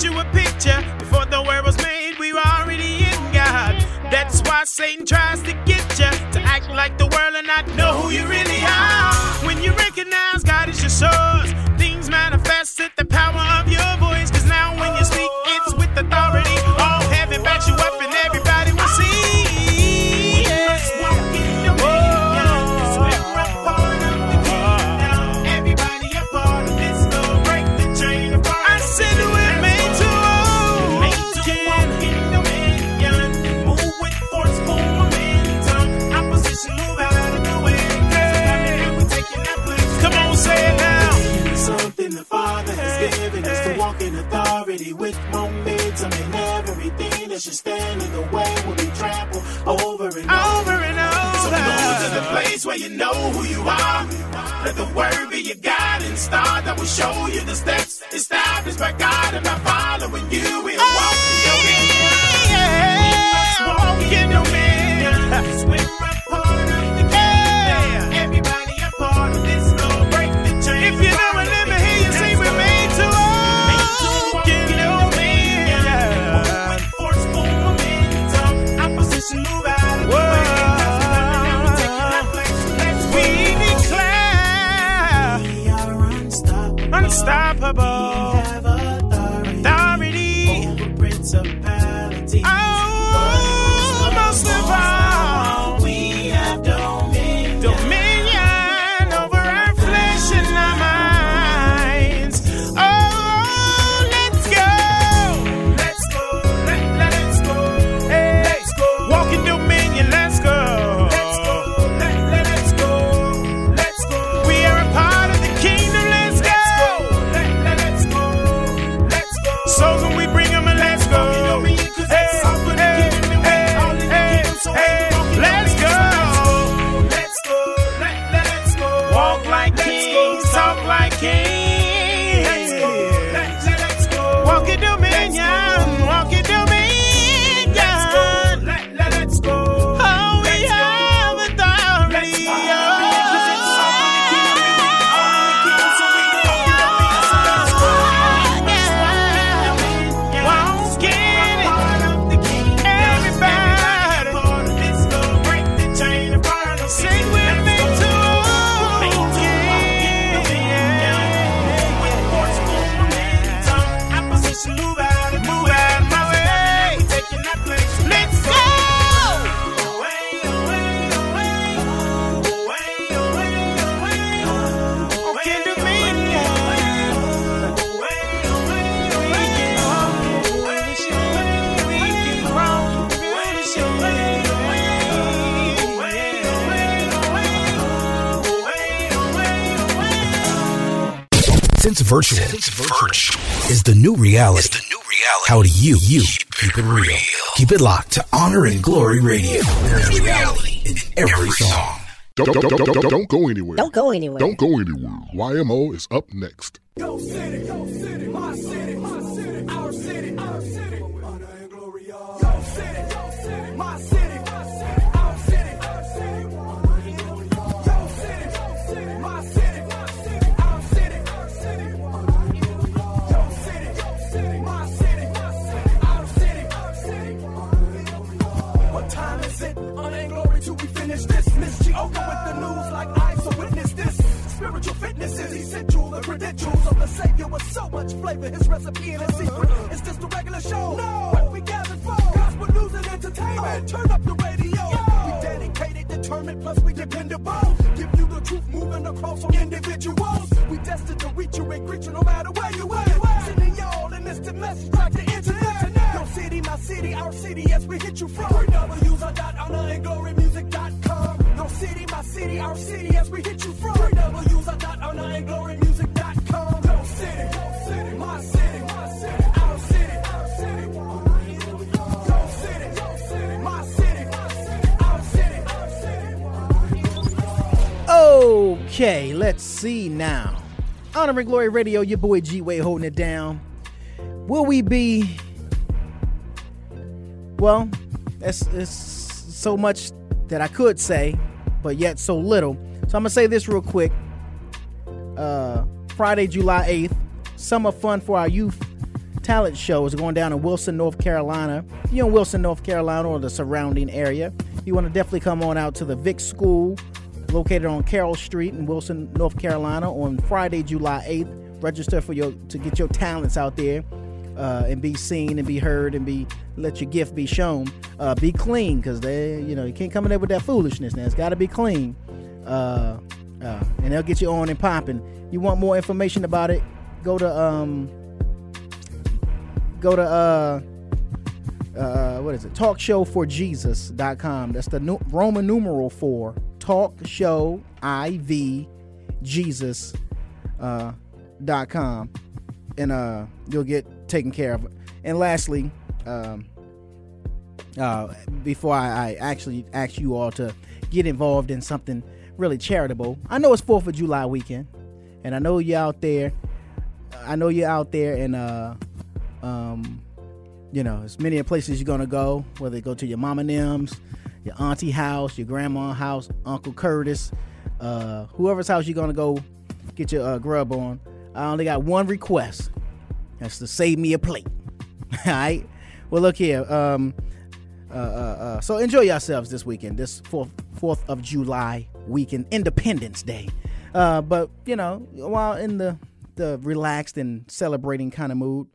You a picture. Before the world was made, we were already in God. That's why Satan tries to get you to act like the world and not know who you really are. When you recognize God is your source, Keep it locked to Honor and Glory Radio. There's reality in every song. Don't, don't, don't, don't, don't go anywhere. Don't go anywhere. Don't go anywhere. YMO is up next. Savior with so much flavor. His recipe and his secret. Is this the regular show? No. What we gathered for? Gospel news and entertainment. Turn up the radio. We dedicated, determined, plus we dependable. Give you the truth moving across on individuals. We destined to reach you and greet you no matter where you at. Sending y'all an instant message like the internet. Your city, my city, our city as we hit you from. W's are dot honor and glory music.com. Your city, my city, our city as we hit you from. W's are dot honor and glory music.com. Okay, let's see now. Honor and Glory Radio, your boy G Way holding it down. Will we be? Well, it's, it's so much that I could say, but yet so little. So I'm gonna say this real quick. Uh, Friday, July 8th, summer fun for our youth talent show is going down in Wilson, North Carolina. If you're in Wilson, North Carolina, or the surrounding area, you want to definitely come on out to the Vic School, located on Carroll Street in Wilson, North Carolina, on Friday, July 8th. Register for your to get your talents out there uh, and be seen and be heard and be let your gift be shown. Uh, be clean because they, you know, you can't come in there with that foolishness. Now it's got to be clean, uh, uh, and they'll get you on and popping. You want more information about it? Go to um, go to uh, what is it? Talkshowforjesus.com. That's the nu- Roman numeral for talk show iv Jesus uh, dot com, and uh, you'll get taken care of. And lastly, um, uh, before I, I actually ask you all to get involved in something really charitable, I know it's Fourth of July weekend, and I know you're out there. I know you're out there, and uh, um, you know, as many places you're gonna go. Whether you go to your mama Nims, your auntie house, your grandma house, Uncle Curtis, uh, whoever's house you're gonna go get your uh, grub on. I only got one request. That's to save me a plate. [laughs] All right. Well, look here. Um, uh, uh, uh, so enjoy yourselves this weekend, this fourth Fourth of July weekend, Independence Day. Uh, but you know, while in the the relaxed and celebrating kind of mood,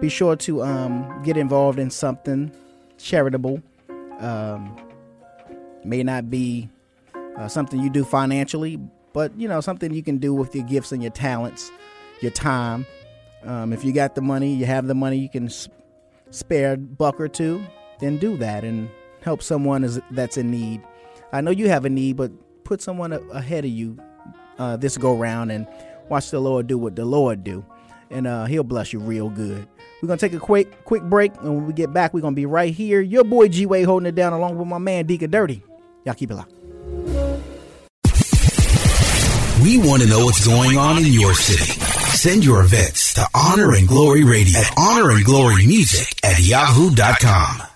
be sure to um, get involved in something charitable. Um, may not be uh, something you do financially, but you know something you can do with your gifts and your talents, your time. Um, if you got the money, you have the money, you can s- spare a buck or two, then do that and help someone is, that's in need. I know you have a need, but put someone a- ahead of you uh, this go round and watch the Lord do what the Lord do, and uh, He'll bless you real good. We're gonna take a quick quick break, and when we get back, we're gonna be right here. Your boy G Way holding it down, along with my man Deacon Dirty. Y'all keep it locked. We want to know what's going on in your city. Send your events to Honor and Glory Radio at Honor and Glory Music at yahoo.com.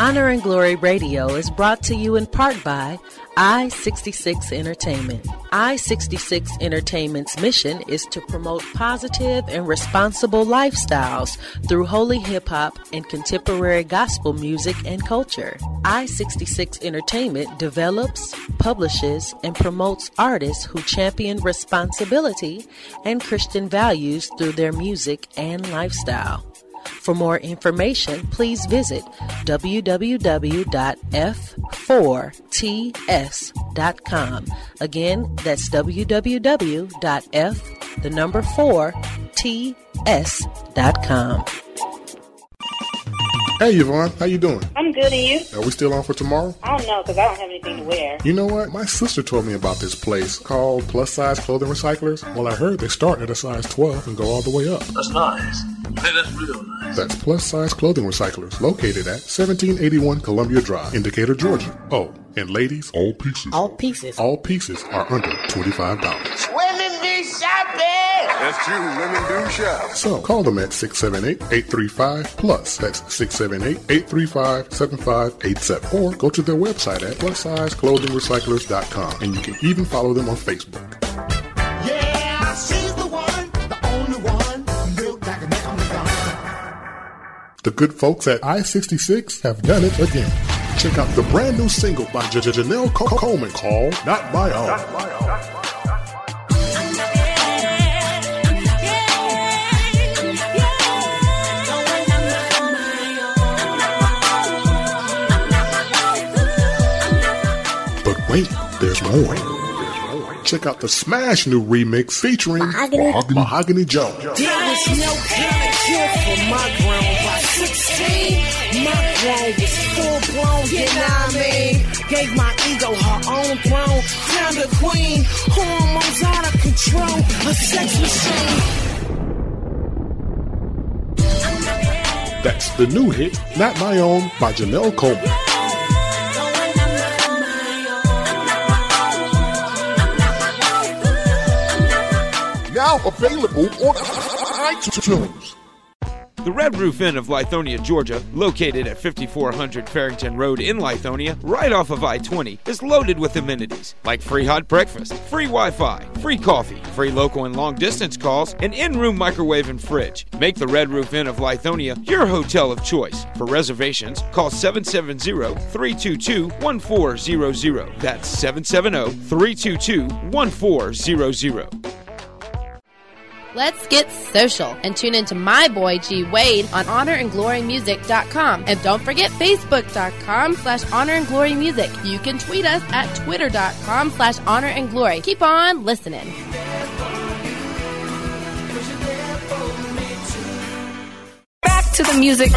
Honor and Glory Radio is brought to you in part by I 66 Entertainment. I 66 Entertainment's mission is to promote positive and responsible lifestyles through holy hip hop and contemporary gospel music and culture. I 66 Entertainment develops, publishes, and promotes artists who champion responsibility and Christian values through their music and lifestyle. For more information, please visit www.f4ts.com. Again, that's www.f, the number 4, ts.com. Hey Yvonne, how you doing? I'm good. good, and you? Are we still on for tomorrow? I don't know, because I don't have anything to wear. You know what? My sister told me about this place called Plus Size Clothing Recyclers. Well, I heard they start at a size 12 and go all the way up. That's nice. Hey, that's real nice. That's Plus Size Clothing Recyclers, located at 1781 Columbia Drive, in Decatur, Georgia. Oh, and ladies, all pieces. All pieces. All pieces are under $25. Women be shopping. That's true. Women do shop. So call them at 678-835-PLUS. That's 678-835-7587. Or go to their website at plussizeclothingrecyclers.com. And you can even follow them on Facebook. Yeah, she's the one, the only one. Built like an Amazon. The good folks at I-66 have done it again. Check out the brand new single by J- J- Janelle Co- Coleman called Not My Own. But wait, there's more. Check out the smash new remix featuring Mahogany. Mahogany Jones. There was no kind of cure for my grown by 16. My grown was full blown, you know what I mean? Gave my ego her own throne. Found a queen, hormones out of control. A sex machine. That's the new hit, Not My Own by Janelle Coleman. Now available on iTunes. The Red Roof Inn of Lithonia, Georgia, located at 5400 Fairington Road in Lithonia, right off of I 20, is loaded with amenities like free hot breakfast, free Wi Fi, free coffee, free local and long distance calls, and in room microwave and fridge. Make the Red Roof Inn of Lithonia your hotel of choice. For reservations, call 770 322 1400. That's 770 322 1400. Let's get social and tune into my boy G Way on honorandglorymusic.com. And don't forget facebook.com slash honor and glory music. You can tweet us at twitter.com slash honor and glory. Keep on listening. Back to the music.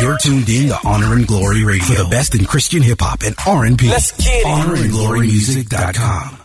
You're tuned in to Honor and Glory Radio for the best in Christian hip hop and R&B. Let's get it. HonorandGloryMusic.com.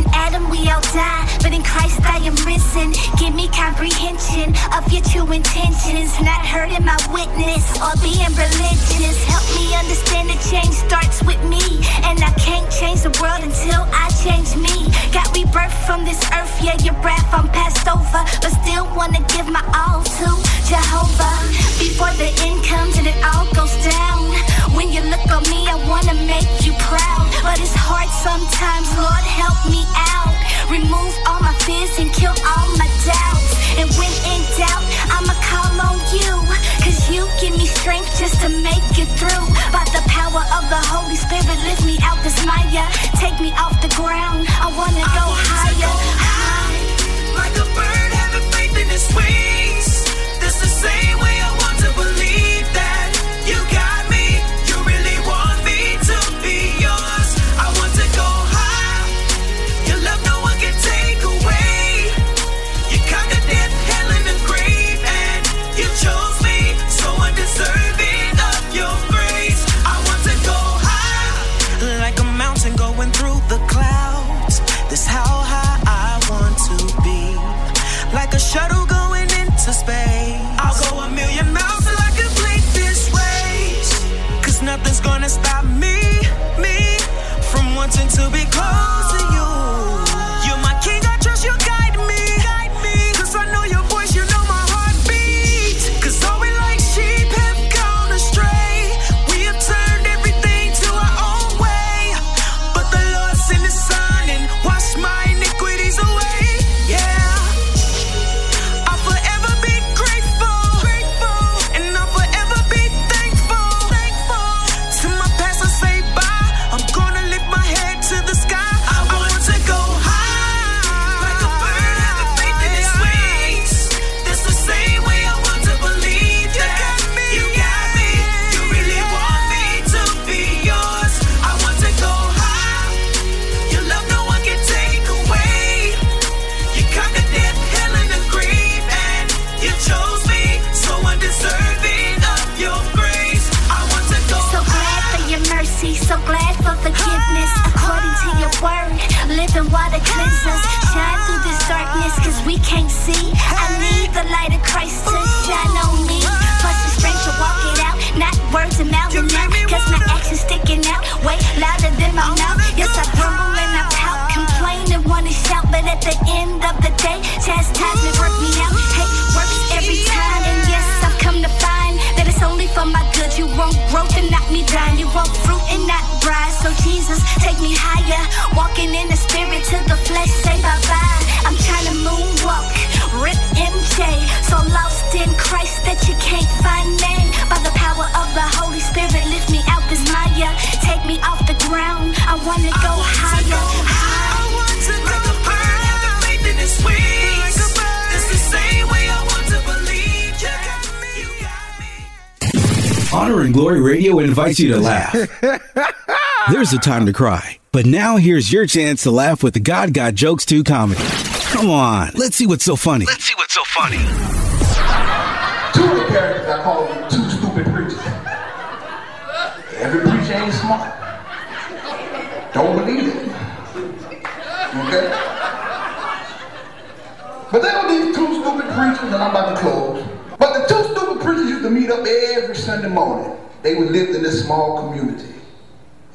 In Adam we all die, but in Christ I am risen. Give me comprehension of your true intentions. Not hurting my witness or being religious. Help me understand the change starts with me. And I can't change the world until I change me. Got rebirth from this earth, yeah, your breath I'm passed over. But still wanna give my all to Jehovah. Before the end comes and it all goes down. When you look on me, I wanna make you proud. But it's hard sometimes, Lord, help me out. Remove all my fears and kill all my doubts. And when in doubt, I'ma call on you. Cause you give me strength just to make it through. By the power of the Holy Spirit, lift me out this mire. Take me off the ground. I wanna go higher. High. Like a bird having faith in its wings. That's the same way the end of the day, chastisement work me out. Hate works every time. And yes, I've come to find that it's only for my good. You want growth and not me dying. You want fruit and not bride. So Jesus, take me higher. Walking in the Honor and Glory Radio invites you to laugh. [laughs] There's a time to cry, but now here's your chance to laugh with the God Got Jokes 2 comedy. Come on, let's see what's so funny. Let's see what's so funny. Two of the characters I call them two stupid preachers. Every preacher ain't smart. Don't believe it. Okay? But there are these two stupid preachers, and I'm about to close. But the two stupid preachers used to meet up every Sunday morning. They would live in this small community.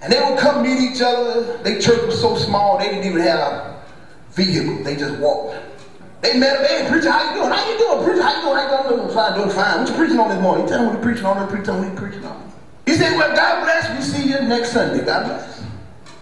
And they would come meet each other. Their church was so small, they didn't even have a vehicle. They just walked. They met up, hey, preacher, how you doing? How you doing, preacher? How you doing? How you doing? Fine, doing fine. What you preaching on this morning? Tell me what you preaching on. Preacher, tell what you preaching on. He said, well, God bless. We see you next Sunday. God bless.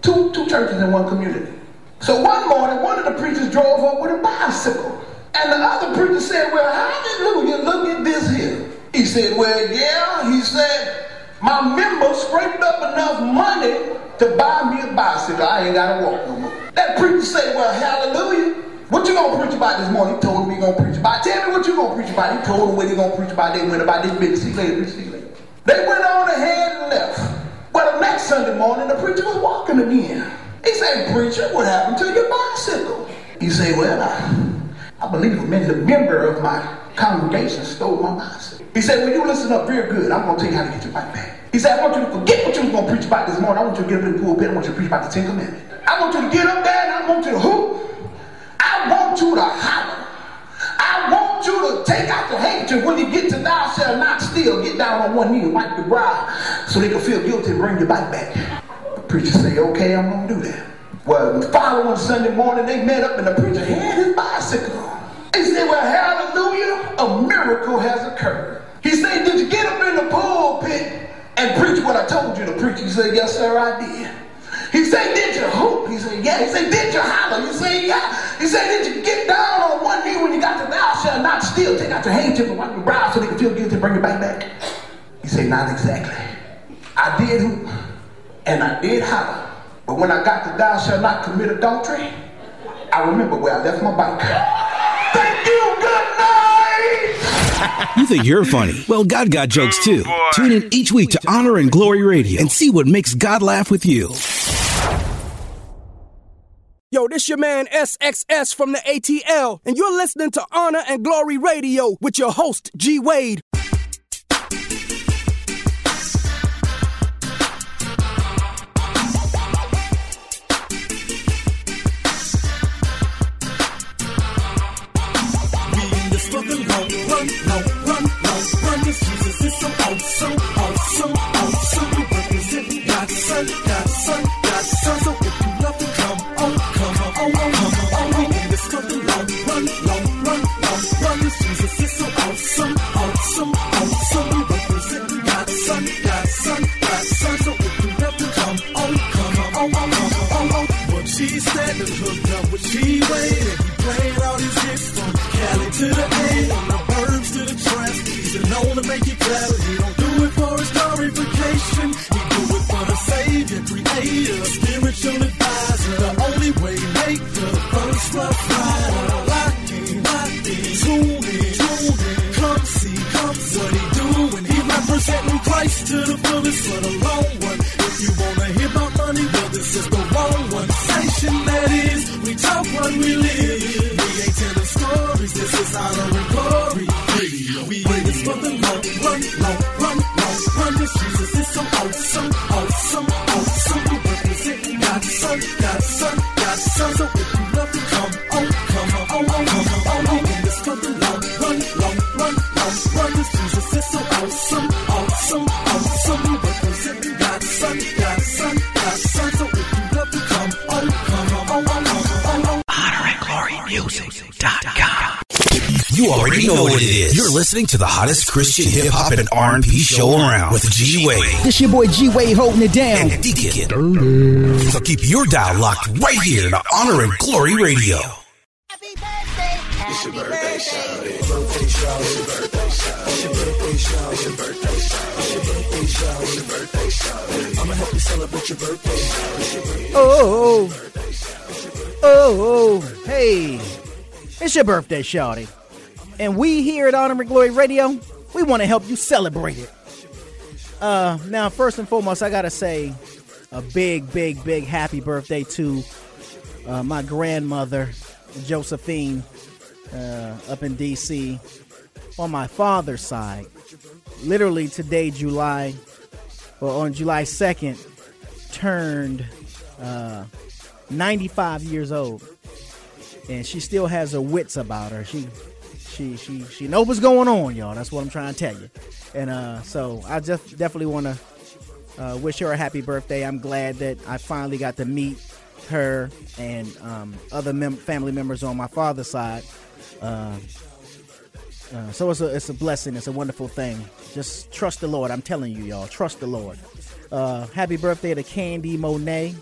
Two, two churches in one community. So one morning, one of the preachers drove up with a bicycle. And the other preacher said, well, hallelujah, look at this here. He said, well, yeah. He said, my members scraped up enough money to buy me a bicycle. I ain't got to walk no more. That preacher said, well, hallelujah. What you gonna preach about this morning? He told him he gonna preach about. Tell me what you gonna preach about. He told him what he gonna preach about. They went about this business. See later. See later. They went on ahead and left. Well, the next Sunday morning, the preacher was walking again. He said, Preacher, what happened to your bicycle? He said, Well, I, I believe a member of my congregation stole my bicycle. He said, Well, you listen up real good. I'm going to tell you how to get your bike back. He said, I want you to forget what you was going to preach about this morning. I want you to get up in the pulpit. I want you to preach about the Ten Commandments. I want you to get up there and I want you to hoop. I want you to holler. I want you to take out the handkerchief when you get to thou shalt not steal. Get down on one knee and wipe your brow so they can feel guilty and bring your bike back. The preacher say, okay, I'm going to do that. Well, the following Sunday morning, they met up and the preacher had his bicycle. He said, well, hallelujah, a miracle has occurred. He said, did you get up in the pulpit and preach what I told you to preach? He said, yes, sir, I did. He said, did you hoop? He said, yeah. He said, did you holler? You say, yeah. He said, did you get down on one knee when you got to thou shalt not steal? Take out your handkerchief and wipe your brow so they can feel guilty and bring your bike back. He said, not exactly. I did hoop and I did holler. But when I got to thou shalt not commit adultery, I remember where I left my bike. Thank you. Good night. [laughs] You think you're funny? Well, God got jokes too. Tune in each week to Honor and Glory Radio and see what makes God laugh with you. Yo, this your man SXS from the ATL, and you're listening to Honor and Glory Radio with your host, G Wade. Run, long Jesus is so awesome, awesome, awesome. We represent God's son, God's son, God's son. So if you love to come on, come on, on, come on, the long run, run, long run. This Jesus is so awesome, awesome, awesome. We represent God's son, God's son, God's son. So if you love to come on, come on, on, come on. But she standing hooked up with she waiting. He played all these hits from Cali to the to make you clap. He don't do it for his glorification. He do it for the Savior, Creator, spiritual advisor. The only way to make the first love rider. Lock in, locked in, tune in, tune in. Come see, come see what he doing. He representing Christ to the fullest for the long one. If you wanna hear about money, well this is the wrong one. Station that is, we talk what we live. We ain't telling stories, this is honor awesome, awesome. Already know what it is. You're listening to the hottest Christian hip hop and R&B show around with G Wade This your boy G Wade holding it down. and Deacon. So keep your dial locked right here to Honor and Glory Radio. It's your birthday, shout it. Birthday, shout it. Birthday, shout. It's your birthday, shout. It's your birthday, shout. It's your birthday, shout. It's your birthday, shout it. I'ma help you celebrate your birthday. shout. It's your birthday. Oh, oh, oh, oh, hey, it's your birthday, Shawty. And we here at Honor and Glory Radio, we want to help you celebrate it. Uh, now, first and foremost, I gotta say a big, big, big happy birthday to uh, my grandmother, Josephine, uh, up in D.C. on my father's side. Literally today, July, well, on July 2nd, turned uh, 95 years old, and she still has her wits about her. She, she, she, she knows what's going on, y'all. That's what I'm trying to tell you. And uh, so I just definitely want to uh, wish her a happy birthday. I'm glad that I finally got to meet her and um, other mem- family members on my father's side. Uh, uh, so it's a it's a blessing. It's a wonderful thing. Just trust the Lord. I'm telling you, y'all. Trust the Lord. Uh, happy birthday to Candy Monet.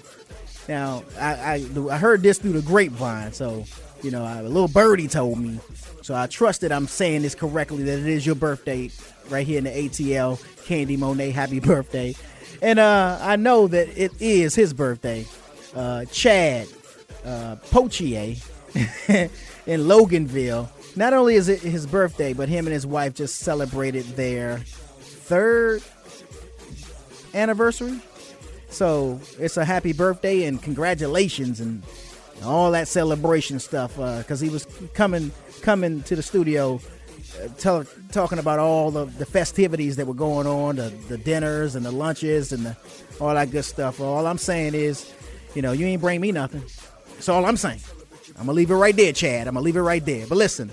Now I, I I heard this through the grapevine, so you know a little birdie told me. So I trust that I'm saying this correctly. That it is your birthday right here in the ATL. Candy Monet, happy [laughs] birthday. And uh, I know that it is his birthday. Uh, Chad uh, Pochier [laughs] in Loganville. Not only is it his birthday, but him and his wife just celebrated their third anniversary. So it's a happy birthday and congratulations and all that celebration stuff. Because he was coming coming to the studio, uh, tell, talking about all the, the festivities that were going on, the, the dinners and the lunches and the, all that good stuff. All I'm saying is, you know, you ain't bring me nothing. That's all I'm saying. I'm gonna leave it right there, Chad. I'm gonna leave it right there. But listen,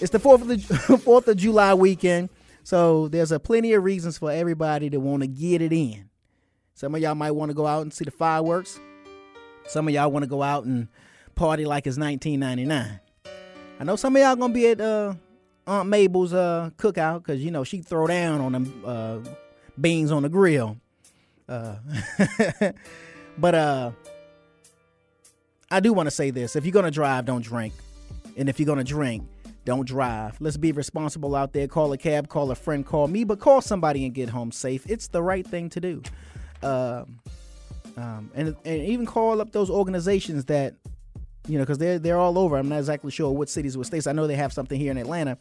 it's the Fourth of the [laughs] Fourth of July weekend, so there's a plenty of reasons for everybody to want to get it in. Some of y'all might want to go out and see the fireworks. Some of y'all want to go out and party like it's 1999. I know some of y'all gonna be at uh, Aunt Mabel's uh, cookout because you know she throw down on them uh, beans on the grill. Uh, [laughs] but uh, I do want to say this: if you're gonna drive, don't drink, and if you're gonna drink, don't drive. Let's be responsible out there. Call a cab, call a friend, call me, but call somebody and get home safe. It's the right thing to do. Um, um, and and even call up those organizations that you know because they're they're all over. I'm not exactly sure what cities, what states. I know they have something here in Atlanta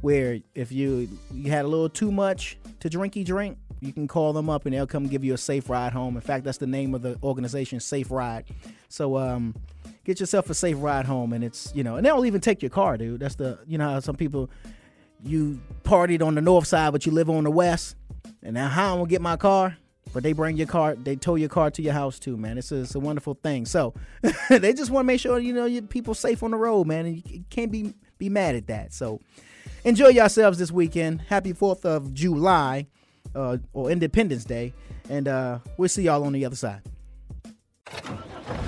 where if you you had a little too much to drinky drink, you can call them up and they'll come give you a safe ride home. In fact, that's the name of the organization, Safe Ride. So um, get yourself a safe ride home, and it's you know, and they'll even take your car, dude. That's the you know how some people you partied on the north side, but you live on the west, and now how I'm gonna get my car? But they bring your car, they tow your car to your house too, man. It's a, it's a wonderful thing. So [laughs] they just want to make sure you know you people safe on the road, man, and you can't be be mad at that. So enjoy yourselves this weekend. Happy Fourth of July uh, or Independence Day, and uh, we'll see y'all on the other side.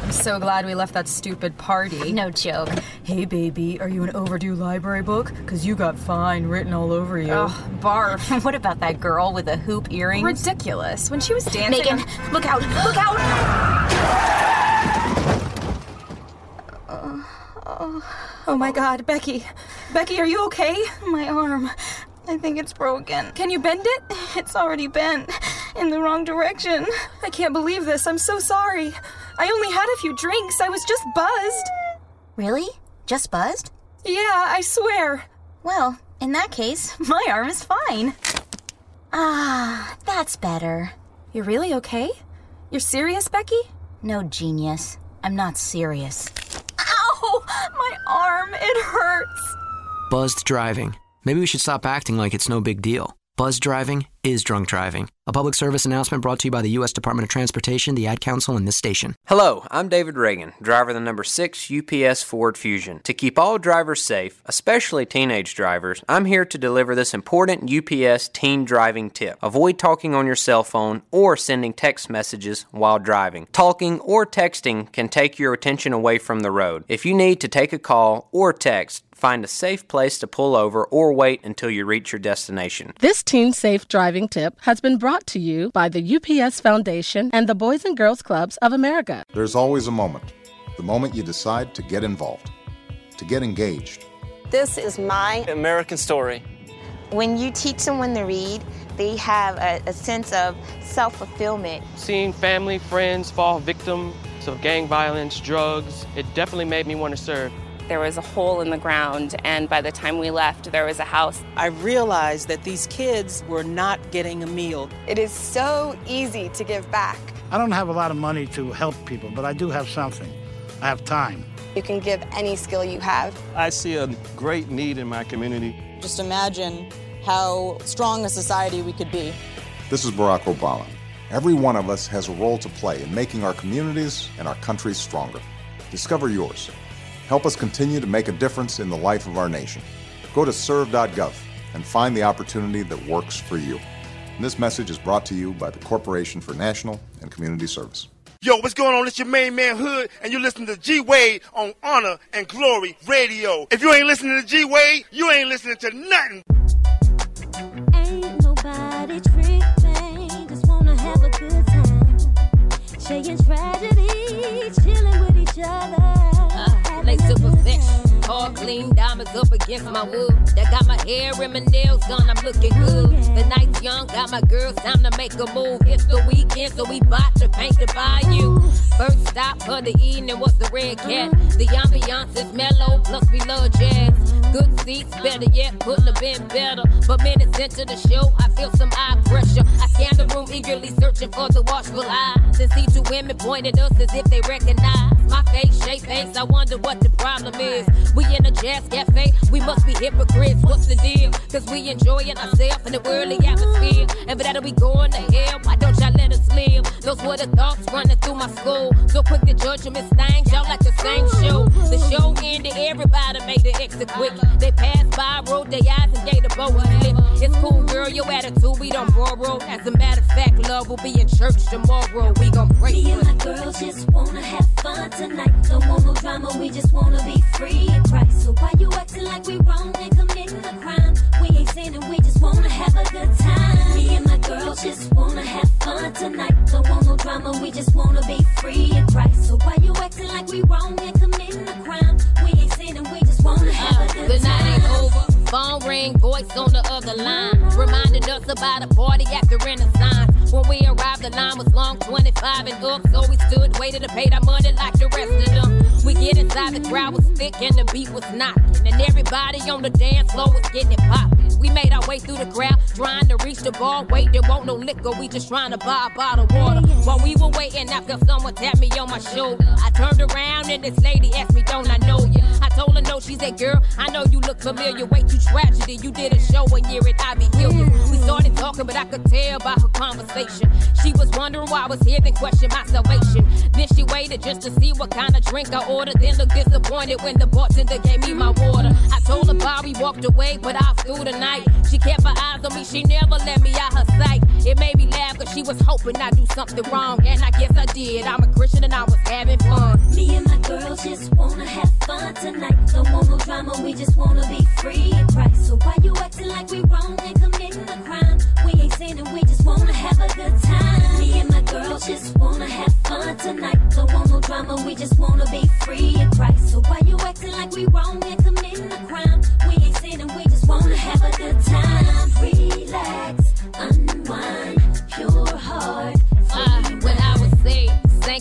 I'm so glad we left that stupid party. No joke. Hey, baby, are you an overdue library book? Because you got fine written all over you. Ugh, barf. [laughs] what about that girl with the hoop earrings? Ridiculous. When she was dancing. Megan, look out! Look out! Oh my god, Becky. Becky, are you okay? My arm. I think it's broken. Can you bend it? [sighs] It's already bent. In the wrong direction. I can't believe this. I'm so sorry. I only had a few drinks. I was just buzzed. Really? Just buzzed? Yeah, I swear. Well, in that case, [laughs] my arm is fine. Ah, that's better. You're really okay? You're serious, Becky? No genius. I'm not serious. Ow! My arm, it hurts. Buzzed driving. Maybe we should stop acting like it's no big deal. Buzz driving is drunk driving. A public service announcement brought to you by the U.S. Department of Transportation, the Ad Council, and this station. Hello, I'm David Ragan, driver of the number 6 UPS Ford Fusion. To keep all drivers safe, especially teenage drivers, I'm here to deliver this important UPS teen driving tip. Avoid talking on your cell phone or sending text messages while driving. Talking or texting can take your attention away from the road. If you need to take a call or text, find a safe place to pull over or wait until you reach your destination. This teen safe driving tip has been brought to you by the UPS Foundation and the Boys and Girls Clubs of America. There's always a moment. The moment you decide to get involved, to get engaged. This is my American story. When you teach someone to read, they have a, a sense of self fulfillment. Seeing family, friends fall victim to gang violence, drugs, it definitely made me want to serve. There was a hole in the ground, and by the time we left, there was a house. I realized that these kids were not getting a meal. It is so easy to give back. I don't have a lot of money to help people, but I do have something. I have time. You can give any skill you have. I see a great need in my community. Just imagine how strong a society we could be. This is Barack Obama. Every one of us has a role to play in making our communities and our country stronger. Discover yours. Help us continue to make a difference in the life of our nation. Go to serve.gov and find the opportunity that works for you. And this message is brought to you by the Corporation for National and Community Service. Yo, what's going on? It's your main man Hood, and you're listening to G Wade on Honor and Glory Radio. If you ain't listening to G Wade, you ain't listening to nothing. Ain't nobody tripping, just wanna have a good time. Sharing tragedy, chilling with each other. Lace up perfection. All clean diamonds up against my wood. That got my hair and my nails done, I'm looking good. The night's young, got my girls, time to make a move. It's the weekend, so we bought to paint the bayou. First stop for the evening was the red cat. The ambiance is mellow, plus we love jazz. Good seats, better yet, couldn't have been better. But minutes into the show, I feel some eye pressure. I scan the room eagerly searching for the watchful eyes. And see two women pointing us as if they recognize my face, shape, face. I wonder what the problem is. We in a jazz cafe, we must be hypocrites. What's the deal? Cause we enjoying ourselves in the worldly atmosphere. And for that we going to hell, why don't y'all let us live? Those were the thoughts running through my skull. So quick to judge them as things, y'all like the same show. The show ended, everybody made the exit quick. They passed by, rolled their eyes, and gave the bow a slip. It's cool, girl, your attitude, we don't borrow. As a matter of fact, love will be in church tomorrow. We gon' break Me and my girls just wanna have fun tonight. Don't want no drama, we just wanna be free Christ. So why you acting like we wrong and committing a crime? We ain't sinning, we just wanna have a good time. Me and my girls just wanna have fun tonight. Don't want no drama, we just wanna be free in Christ. So why you acting like we wrong and committing a crime? We ain't sinning, we just wanna have a uh, good The night ain't over. Phone ring, voice on the other line. Reminding us about a party at the Renaissance. When we arrived, the line was long, 25 and up. So we stood, waited to pay our money like the rest of them. We get inside, the crowd was thick and the beat was knocking. And everybody on the dance floor was getting it poppin'. We made our way through the crowd, trying to reach the bar. Wait, there won't no liquor, we just trying to buy a bottle of water. While we were waiting, I felt someone tap me on my shoulder. I turned around and this lady asked me, Don't I know you? I told her no, she said, Girl, I know you look familiar. Way too tragedy. You did a show one year at Ivy Hilliard. Mm-hmm. We started talking, but I could tell by her conversation. She was wondering why I was here, then questioned my salvation. Then she waited just to see what kind of drink I ordered. Then looked disappointed when the bartender gave me my water. I told her we walked away, but I through the night. She kept her eyes on me, she never let me out her sight. It made me laugh, cause she was hoping I'd do something wrong. And I guess I did. I'm a Christian and I was having fun. Me and my girls just wanna have fun tonight. Want no drama, we just wanna be free in Christ. So why you acting like we wrong and committing a crime? We ain't sinning, we just wanna have a good time. Me and my girls just wanna have fun tonight. Don't want no drama, we just wanna be free in Christ. So why you acting like we wrong and committing a crime? We ain't sinning, we just wanna have a good time. Relax, unwind, pure heart.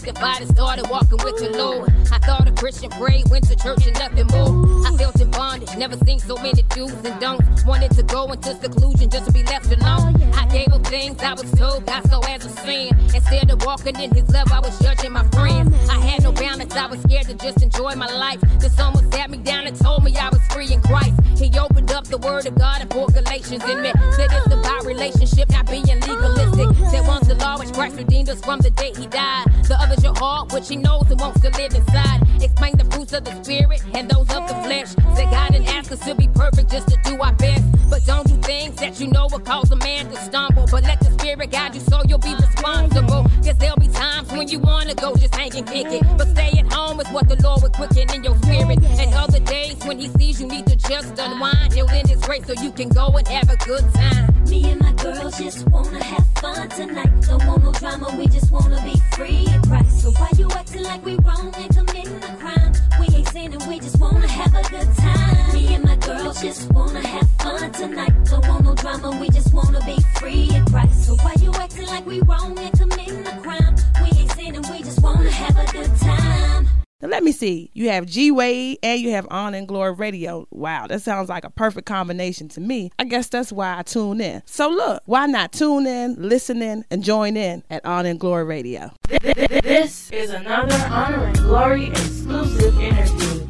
And started walking with the Lord. I thought a Christian prayed, went to church and nothing more. I felt in bondage, never seen so many do's and don'ts. Wanted to go into seclusion just to be left alone. I gave up things I was told God saw as a sin. Instead of walking in His love, I was judging my friends. I had no balance, I was scared to just enjoy my life. Then someone sat me down and told me I was free in Christ. He opened up the Word of God and poured Galatians in me. Said it's about relationship not being legalistic. Said once the law, which Christ redeemed us from the day he died. The other's your heart, knows and wants to live inside. Explain the fruits of the spirit and those of the flesh. Said God didn't ask us to be perfect just to do our best. But don't do things that you know will cause a man to stumble. But let the spirit guide you so you'll be responsible. Cause there'll be times when you wanna go just hang and kick it. But stay at home is what the Lord will quicken in your spirit. And other days when he sees you need to just unwind, he'll end his grace so you can go and have a good time. Me and my girls just wanna have fun tonight. Don't want no drama, we just wanna be free in Christ. So why you acting like we wrong and committing a crime? We ain't sinning, we just wanna have a good time. Me and my girls just wanna have fun tonight. Don't want no drama, we just wanna be free in Christ. So why you acting like we wrong and committing a crime? We ain't sinning, we just wanna have a good time. Now let me see. You have G Wade and you have Honor and Glory Radio. Wow, that sounds like a perfect combination to me. I guess that's why I tune in. So look, why not tune in, listen in, and join in at Honor and Glory Radio? This is another Honor and Glory exclusive interview.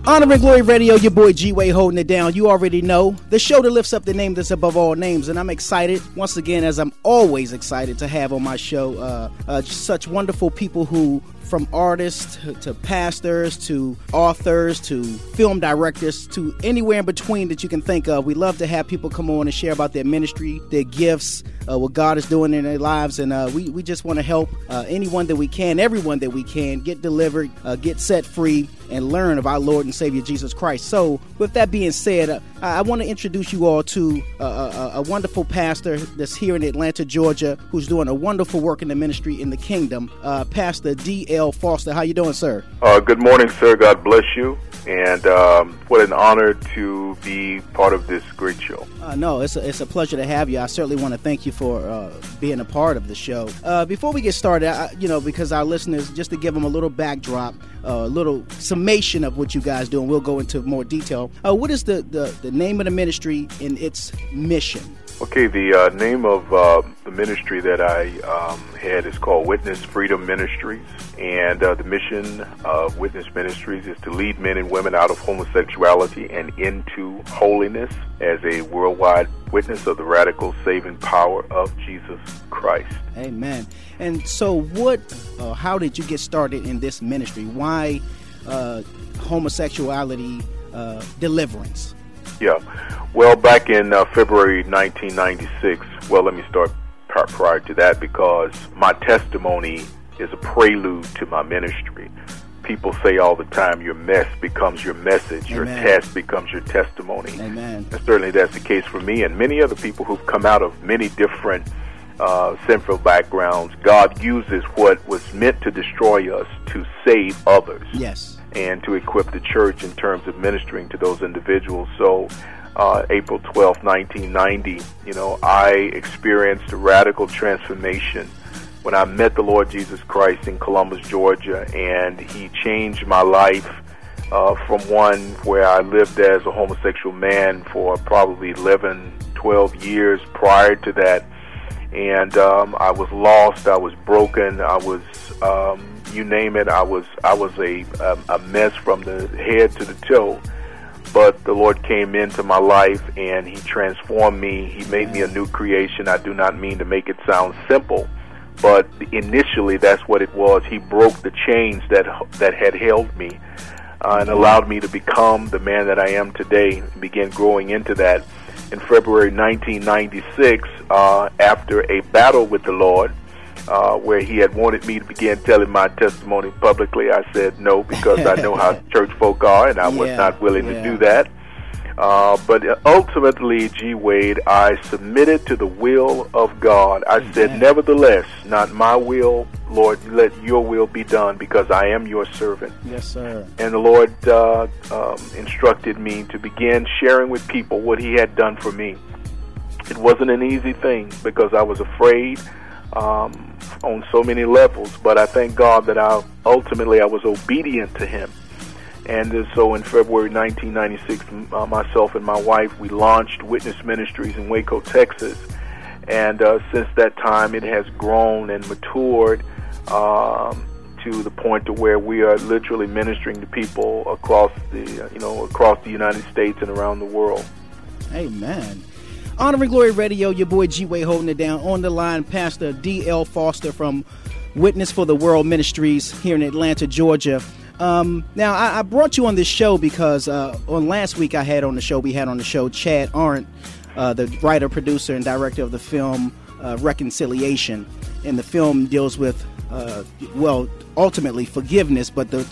Honor and Glory Radio, your boy G Way holding it down. You already know the show that lifts up the name that's above all names, and I'm excited once again, as I'm always excited to have on my show uh, uh, such wonderful people who from artists to, to pastors to authors to film directors to anywhere in between that you can think of. We love to have people come on and share about their ministry, their gifts, uh, what God is doing in their lives, and uh, we, we just want to help uh, anyone that we can, everyone that we can, get delivered, uh, get set free, and learn of our Lord and Savior Jesus Christ. So, with that being said, uh, I, I want to introduce you all to uh, a, a wonderful pastor that's here in Atlanta, Georgia, who's doing a wonderful work in the ministry in the kingdom. Uh, pastor D.L. Foster, how you doing, sir? Uh, good morning, sir. God bless you. And um, what an honor to be part of this great show. Uh, no, it's a, it's a pleasure to have you. I certainly want to thank you for uh, being a part of the show. Uh, before we get started, I, you know, because our listeners, just to give them a little backdrop, uh, a little summation of what you guys do, and we'll go into more detail. Uh, what is the, the, the name of the ministry and its mission? Okay, the uh, name of uh, the ministry that I um, had is called Witness Freedom Ministries, and uh, the mission of Witness Ministries is to lead men and women out of homosexuality and into holiness as a worldwide witness of the radical saving power of Jesus Christ. Amen. And so, what? Uh, how did you get started in this ministry? Why uh, homosexuality uh, deliverance? Yeah. Well, back in uh, February 1996, well, let me start pri- prior to that because my testimony is a prelude to my ministry. People say all the time, your mess becomes your message, your test becomes your testimony. Amen. And certainly that's the case for me and many other people who've come out of many different uh, sinful backgrounds. God uses what was meant to destroy us to save others Yes. And to equip the church in terms of ministering to those individuals. So, uh, April twelfth, 1990, you know, I experienced a radical transformation when I met the Lord Jesus Christ in Columbus, Georgia, and He changed my life uh, from one where I lived as a homosexual man for probably 11, 12 years prior to that. And um, I was lost. I was broken. I was, um, you name it. I was, I was a, a a mess from the head to the toe. But the Lord came into my life and He transformed me. He made me a new creation. I do not mean to make it sound simple, but initially that's what it was. He broke the chains that that had held me uh, and allowed me to become the man that I am today. And began growing into that. In February 1996, uh, after a battle with the Lord, uh, where He had wanted me to begin telling my testimony publicly, I said no because I know how [laughs] church folk are, and I was Yeah, not willing to do that. Uh, but ultimately, G. Wade, I submitted to the will of God. I said, Nevertheless, not my will, Lord, let your will be done because I am your servant. Yes, sir. And the Lord uh, um, instructed me to begin sharing with people what He had done for me. It wasn't an easy thing because I was afraid um, on so many levels, but I thank God that I ultimately I was obedient to Him. And so in February 1996, uh, myself and my wife, we launched Witness Ministries in Waco, Texas. And uh, since that time, it has grown and matured um, to the point to where we are literally ministering to people across the, uh, you know, across the United States and around the world. Amen. Honor and Glory Radio, your boy G Way holding it down. On the line, Pastor D.L. Foster from Witness for the World Ministries here in Atlanta, Georgia. Um, now, I, I, brought you on this show because uh, on last week I had on the show, we had on the show Chad Arndt, uh, the writer, producer, and director of the film uh, Reconciliation. And the film deals with, uh, well, ultimately forgiveness, but the,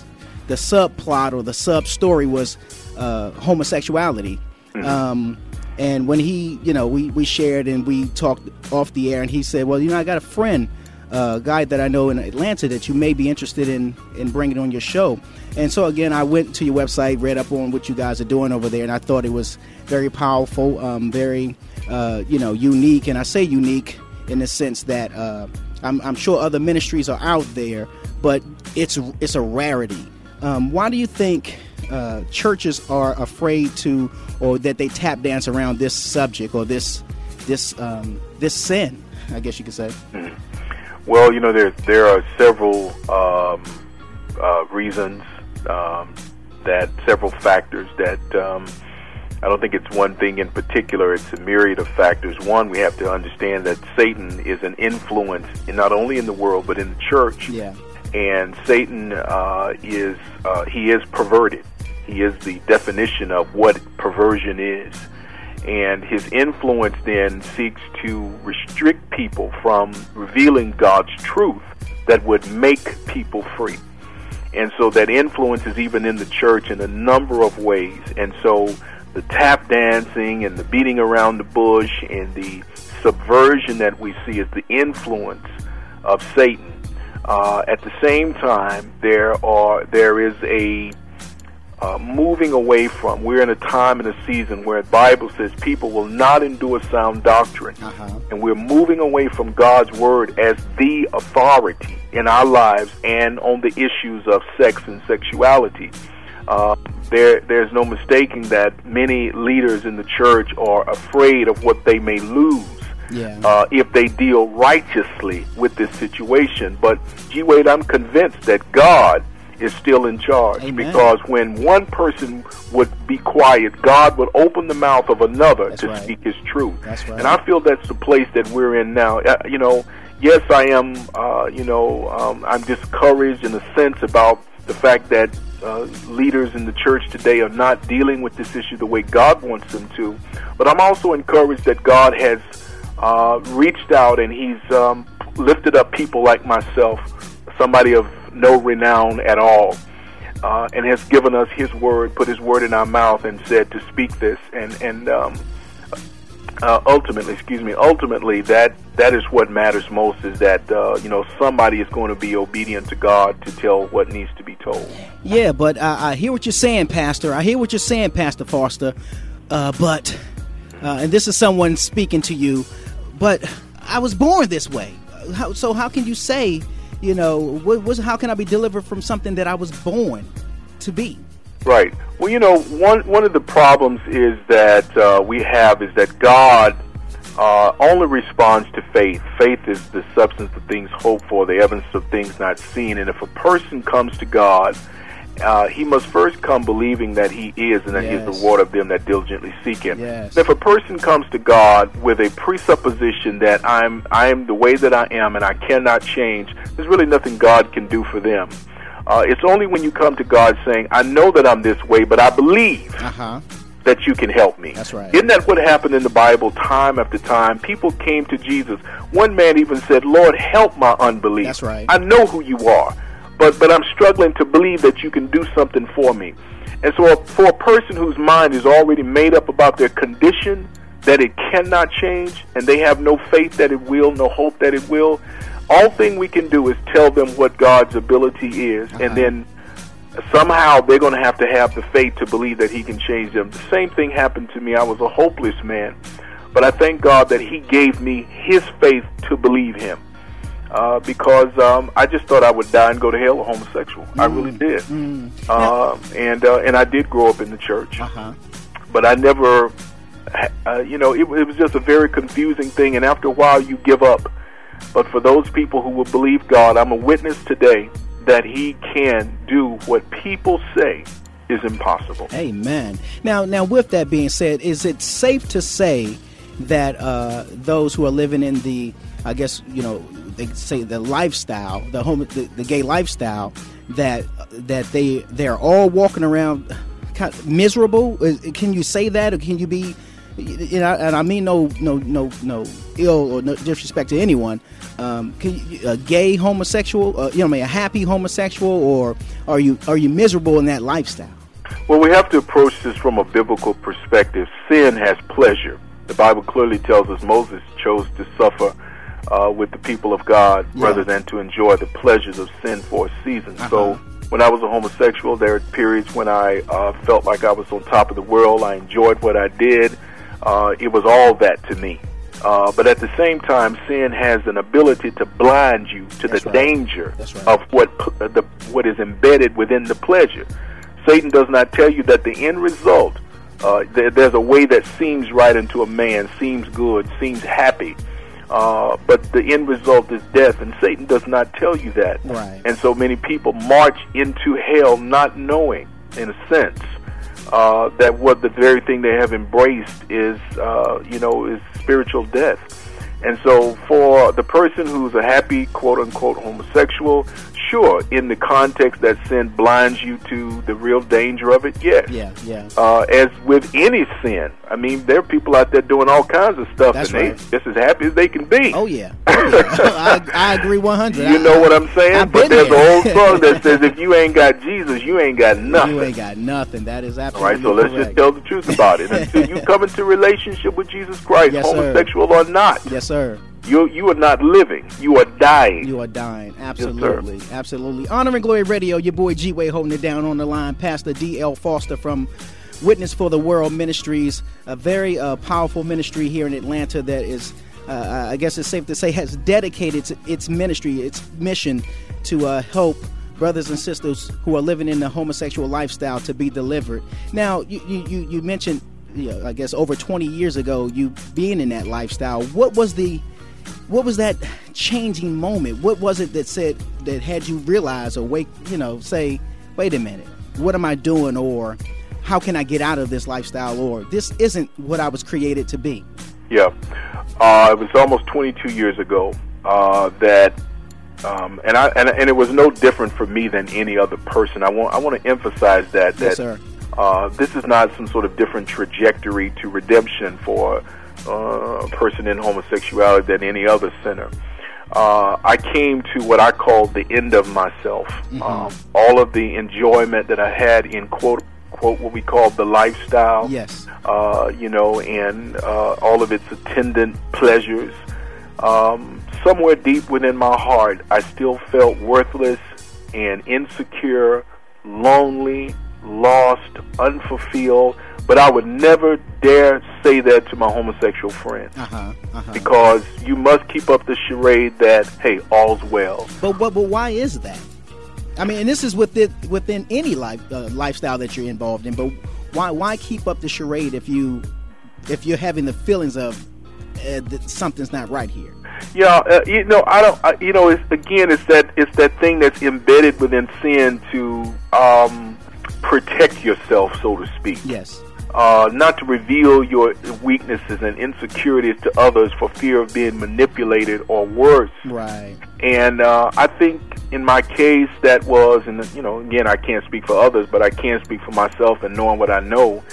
the subplot or the sub story was uh, homosexuality. Mm-hmm. Um, and when he, you know, we, we shared and we talked off the air, and he said, Well, you know, I got a friend uh, guy that I know in Atlanta that you may be interested in in bringing on your show. And so again, I went to your website, read up on what you guys are doing over there, and I thought it was very powerful, um, very uh, you know unique. And I say unique in the sense that uh, I'm, I'm, sure other ministries are out there, but it's it's a rarity. Um, why do you think uh, churches are afraid to, or that they tap dance around this subject or this this um, this sin? I guess you could say. Mm-hmm. Well, you know, there there are several um, uh, reasons um, that several factors that um, I don't think it's one thing in particular. It's a myriad of factors. One, we have to understand that Satan is an influence in not only in the world but in the church. Yeah. And Satan uh, is uh, he is perverted. He is the definition of what perversion is and his influence then seeks to restrict people from revealing God's truth that would make people free. And so that influence is even in the church in a number of ways. And so the tap dancing and the beating around the bush and the subversion that we see is the influence of Satan. Uh, at the same time, there are there is a uh, moving away from. We're in a time and a season where the Bible says people will not endure sound doctrine. Uh-huh. And we're moving away from God's word as the authority in our lives and on the issues of sex and sexuality. Uh, there, there's no mistaking that many leaders in the church are afraid of what they may lose. Yeah. Uh, if they deal righteously with this situation. But, G. Wade, I'm convinced that God is still in charge Amen. because when one person would be quiet, God would open the mouth of another that's to right. speak His truth. Right. And I feel that's the place that we're in now. Uh, you know, yes, I am. Uh, you know, um, I'm discouraged in a sense about the fact that uh, leaders in the church today are not dealing with this issue the way God wants them to. But I'm also encouraged that God has uh, reached out and He's um, lifted up people like myself, somebody of no renown at all, uh, and has given us His word, put His word in our mouth, and said to speak this. And and um, uh, ultimately, excuse me, ultimately that that is what matters most. Is that uh, you know somebody is going to be obedient to God to tell what needs to be told. Yeah, but I, I hear what you're saying, Pastor. I hear what you're saying, Pastor Foster. Uh, but uh, and this is someone speaking to you. But I was born this way. How, so how can you say you know, what, how can I be delivered from something that I was born to be? Right. Well, you know, one one of the problems is that uh, we have is that God uh, only responds to faith. Faith is the substance of things hoped for, the evidence of things not seen. And if a person comes to God, uh, he must first come believing that he is and that yes. he is the reward of them that diligently seek him. Yes. If a person comes to God with a presupposition that I'm I am the way that I am and I cannot change, there's really nothing God can do for them. Uh, it's only when you come to God saying, I know that I'm this way, but I believe uh-huh. that you can help me. That's right. Isn't that what happened in the Bible time after time? People came to Jesus. One man even said, Lord, help my unbelief. That's right. I know who you are, but, but I'm struggling to believe that you can do something for me. And so for a person whose mind is already made up about their condition, that it cannot change, and they have no faith that it will, no hope that it will, all thing we can do is tell them what God's ability is, uh-huh. and then somehow they're going to have to have the faith to believe that He can change them. The same thing happened to me. I was a hopeless man, but I thank God that He gave me His faith to believe Him. Uh, because um, I just thought I would die and go to hell a homosexual. Mm. I really did, Mm. uh, and uh, and I did grow up in the church, Uh-huh. but I never, uh, you know, it, it was just a very confusing thing. And after a while, you give up. But for those people who will believe God, I'm a witness today that He can do what people say is impossible. Amen. Now, now, with that being said, is it safe to say that uh, those who are living in the, I guess you know, they say the lifestyle, the home, the, the gay lifestyle, that that they they're all walking around kind of miserable. Can you say that, or can you be? You know, and I mean no, no, no, no ill or no disrespect to anyone. Um, you, a gay homosexual, uh, you know, I mean, a happy homosexual, or are you are you miserable in that lifestyle? Well, we have to approach this from a biblical perspective. Sin has pleasure. The Bible clearly tells us Moses chose to suffer uh, with the people of God Yeah. rather than to enjoy the pleasures of sin for a season. So, Uh-huh. when I was a homosexual, there were periods when I uh, felt like I was on top of the world. I enjoyed what I did. Uh, it was all that to me. Uh, but at the same time, sin has an ability to blind you to the danger of what p- the what is embedded within the pleasure. Satan does not tell you that the end result, uh, there, there's a way that seems right unto a man, seems good, seems happy, uh, but the end result is death, and Satan does not tell you that. Right. And so many people march into hell not knowing, in a sense, uh, that what the very thing they have embraced is, uh, you know, is spiritual death. And so, for the person who's a happy, quote unquote, homosexual, sure, in the context that sin blinds you to the real danger of it, yes. Yeah, yeah. Uh, as with any sin, I mean, there are people out there doing all kinds of stuff, That's and they right. just as happy as they can be. Oh yeah, [laughs] I, I agree one hundred. You know what I'm saying? But there's there. a whole [laughs] song that says if you ain't got Jesus, you ain't got nothing. You ain't got nothing. That is All absolutely right, so let's just tell the truth about it. [laughs] Until you come into relationship with Jesus Christ, Yes, sir. homosexual or not, Yes, sir. You you are not living. You are dying. You are dying. Absolutely. Absolutely. Honor and Glory Radio, your boy G Way holding it down on the line. Pastor D.L. Foster from Witness for the World Ministries, a very uh, powerful ministry here in Atlanta that is, uh, I guess it's safe to say, has dedicated its, its ministry, its mission to uh, help brothers and sisters who are living in the homosexual lifestyle to be delivered. Now, you, you, you, you mentioned, you know, I guess, over 20 years ago, you being in that lifestyle. What was the what was that changing moment? What was it that said that had you realize or wake, you know, say, wait a minute, what am I doing? Or how can I get out of this lifestyle? Or this isn't what I was created to be. Yeah, uh, it was almost 22 years ago uh, that, um, and I and, and it was no different for me than any other person. I want I want to emphasize that that Yes, sir. Uh, this is not some sort of different trajectory to redemption for uh, a person in homosexuality than any other sinner. Uh, I came to what I call the end of myself. Um, all of the enjoyment that I had in quote quote what we call the lifestyle Yes. uh, you know, and uh, all of its attendant pleasures. Um, somewhere deep within my heart, I still felt worthless and insecure, lonely, lost, unfulfilled. But I would never dare say that to my homosexual friends Uh huh. Uh-huh. because you must keep up the charade that hey, all's well. But, but but why is that? I mean, and this is within within any life uh, lifestyle that you're involved in. But why why keep up the charade if you if you're having the feelings of uh, that something's not right here? Yeah, uh, you know, I don't. I, you know, it's again, it's that it's that thing that's embedded within sin to um, protect yourself, so to speak. Yes. Uh, not to reveal your weaknesses and insecurities to others for fear of being manipulated or worse. Right. And uh, I think in my case that was, and you know, again, I can't speak for others, but I can speak for myself and knowing what I know.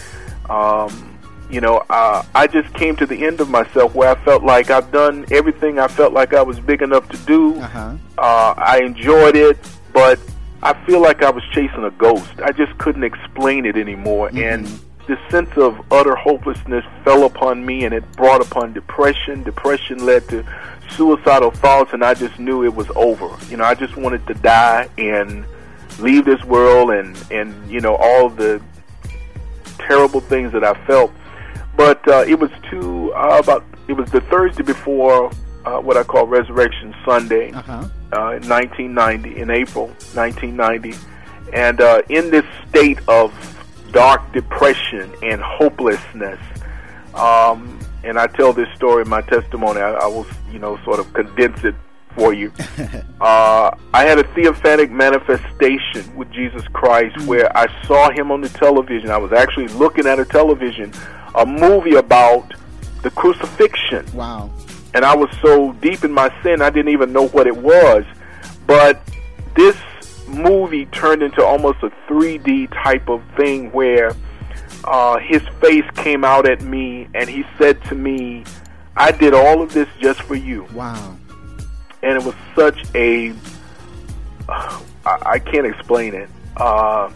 Um, you know, uh, I just came to the end of myself where I felt like I've done everything I felt like I was big enough to do. Uh-huh. Uh, I enjoyed it, but I feel like I was chasing a ghost. I just couldn't explain it anymore, and this sense of utter hopelessness fell upon me, and it brought upon depression. Depression led to suicidal thoughts, and I just knew it was over. You know, I just wanted to die and leave this world, and and you know all the terrible things that I felt. But uh, it was too uh, about it was the Thursday before uh, what I call Resurrection Sunday, Uh-huh. uh, in 1990, in April 1990, and uh, in this state of dark depression and hopelessness. Um, and I tell this story in my testimony. I, I will, you know, sort of condense it for you. [laughs] uh, I had a theophanic manifestation with Jesus Christ where I saw him on the television. I was actually looking at a television, a movie about the crucifixion. Wow. And I was so deep in my sin, I didn't even know what it was. But this movie turned into almost a 3D type of thing where uh, his face came out at me and he said to me, I did all of this just for you. Wow. And it was such a. Uh, I, I can't explain it. Uh,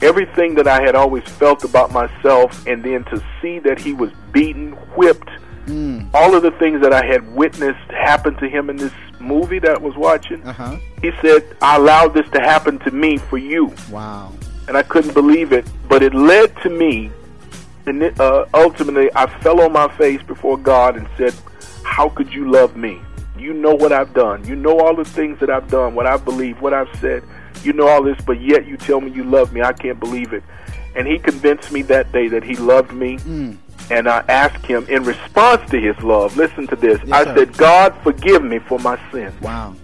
everything that I had always felt about myself, and then to see that he was beaten, whipped, Mm. all of the things that I had witnessed happen to him in this movie that I was watching. Uh-huh. He said, I allowed this to happen to me for you. Wow. And I couldn't believe it. But it led to me, and it, uh, ultimately, I fell on my face before God and said, How could you love me? You know what I've done. You know all the things that I've done, what I've believed, what I've said. You know all this, but yet you tell me you love me. I can't believe it. And he convinced me that day that he loved me. Mm. And I asked him in response to his love, listen to this. Yes, I sir. said, God, forgive me for my sin. Wow.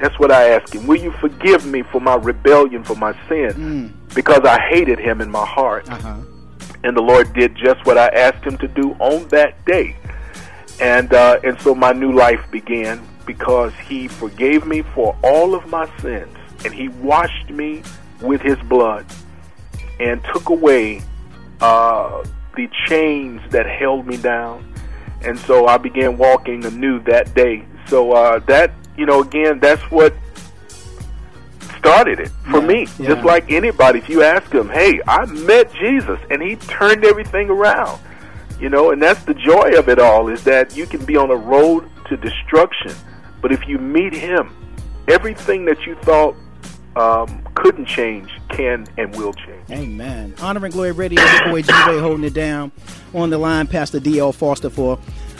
That's what I asked him. Will you forgive me for my rebellion, for my sin? Mm. Because I hated him in my heart. Uh-huh. And the Lord did just what I asked him to do on that day. And uh, and so my new life began because he forgave me for all of my sins and he washed me with his blood and took away uh, the chains that held me down. And so I began walking anew that day. So uh, that, you know, again, that's what started it for Yeah, me. yeah. Just like anybody, if you ask them, hey, I met Jesus and he turned everything around. You know, and that's the joy of it all is that you can be on a road to destruction, but if you meet him, everything that you thought um, couldn't change can and will change. Amen. Honor and Glory Radio, your boy G-Way holding it down. On the line, Pastor D.L. Foster for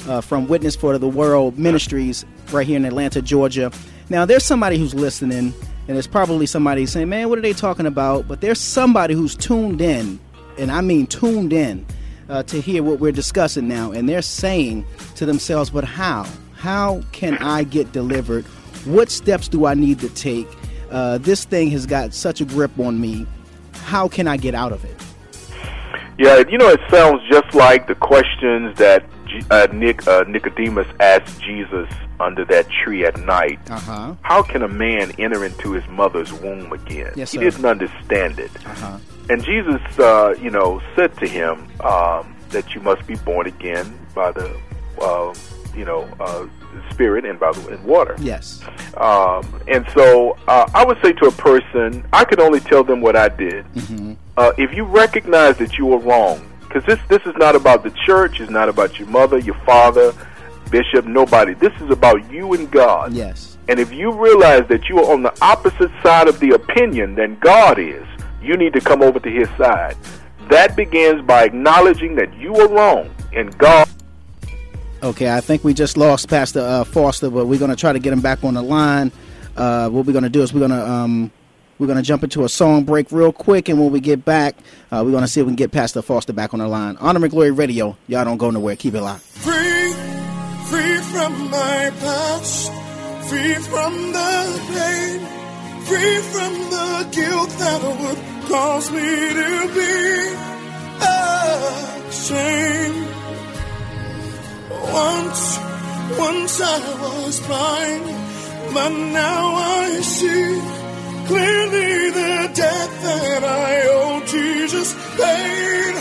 uh, from Witness for the World Ministries right here in Atlanta, Georgia. Now, there's somebody who's listening, and there's probably somebody saying, man, what are they talking about? But there's somebody who's tuned in, and I mean tuned in, uh, to hear what we're discussing now, and they're saying to themselves, but how? How can I get delivered? What steps do I need to take? Uh, this thing has got such a grip on me. How can I get out of it? Yeah, you know, it sounds just like the questions that uh, Nick uh, Nicodemus asked Jesus under that tree at night. Uh huh. How can a man enter into his mother's womb again? Yes, he didn't understand it. Uh huh. And Jesus, uh, you know, said to him um, that you must be born again by the, uh, you know, uh, Spirit and by the and water. Yes. Um, and so uh, I would say to a person, I could only tell them what I did. Mm-hmm. Uh, if you recognize that you were wrong, because this this is not about the church, it's not about your mother, your father, bishop, nobody. This is about you and God. Yes. And if you realize that you are on the opposite side of the opinion than God is, you need to come over to His side. That begins by acknowledging that you are wrong and God. Okay, I think we just lost Pastor uh, Foster, but we're going to try to get him back on the line. Uh, what we're going to do is we're going to um, we're going to jump into a song break real quick, and when we get back, uh, we're going to see if we can get Pastor Foster back on the line. Honor and Glory Radio, y'all don't go nowhere. Keep it locked. Free, free from my past, free from the pain, free from the guilt that would cause me to be ashamed. Once, once I was blind, but now I see clearly the debt that I owe Jesus paid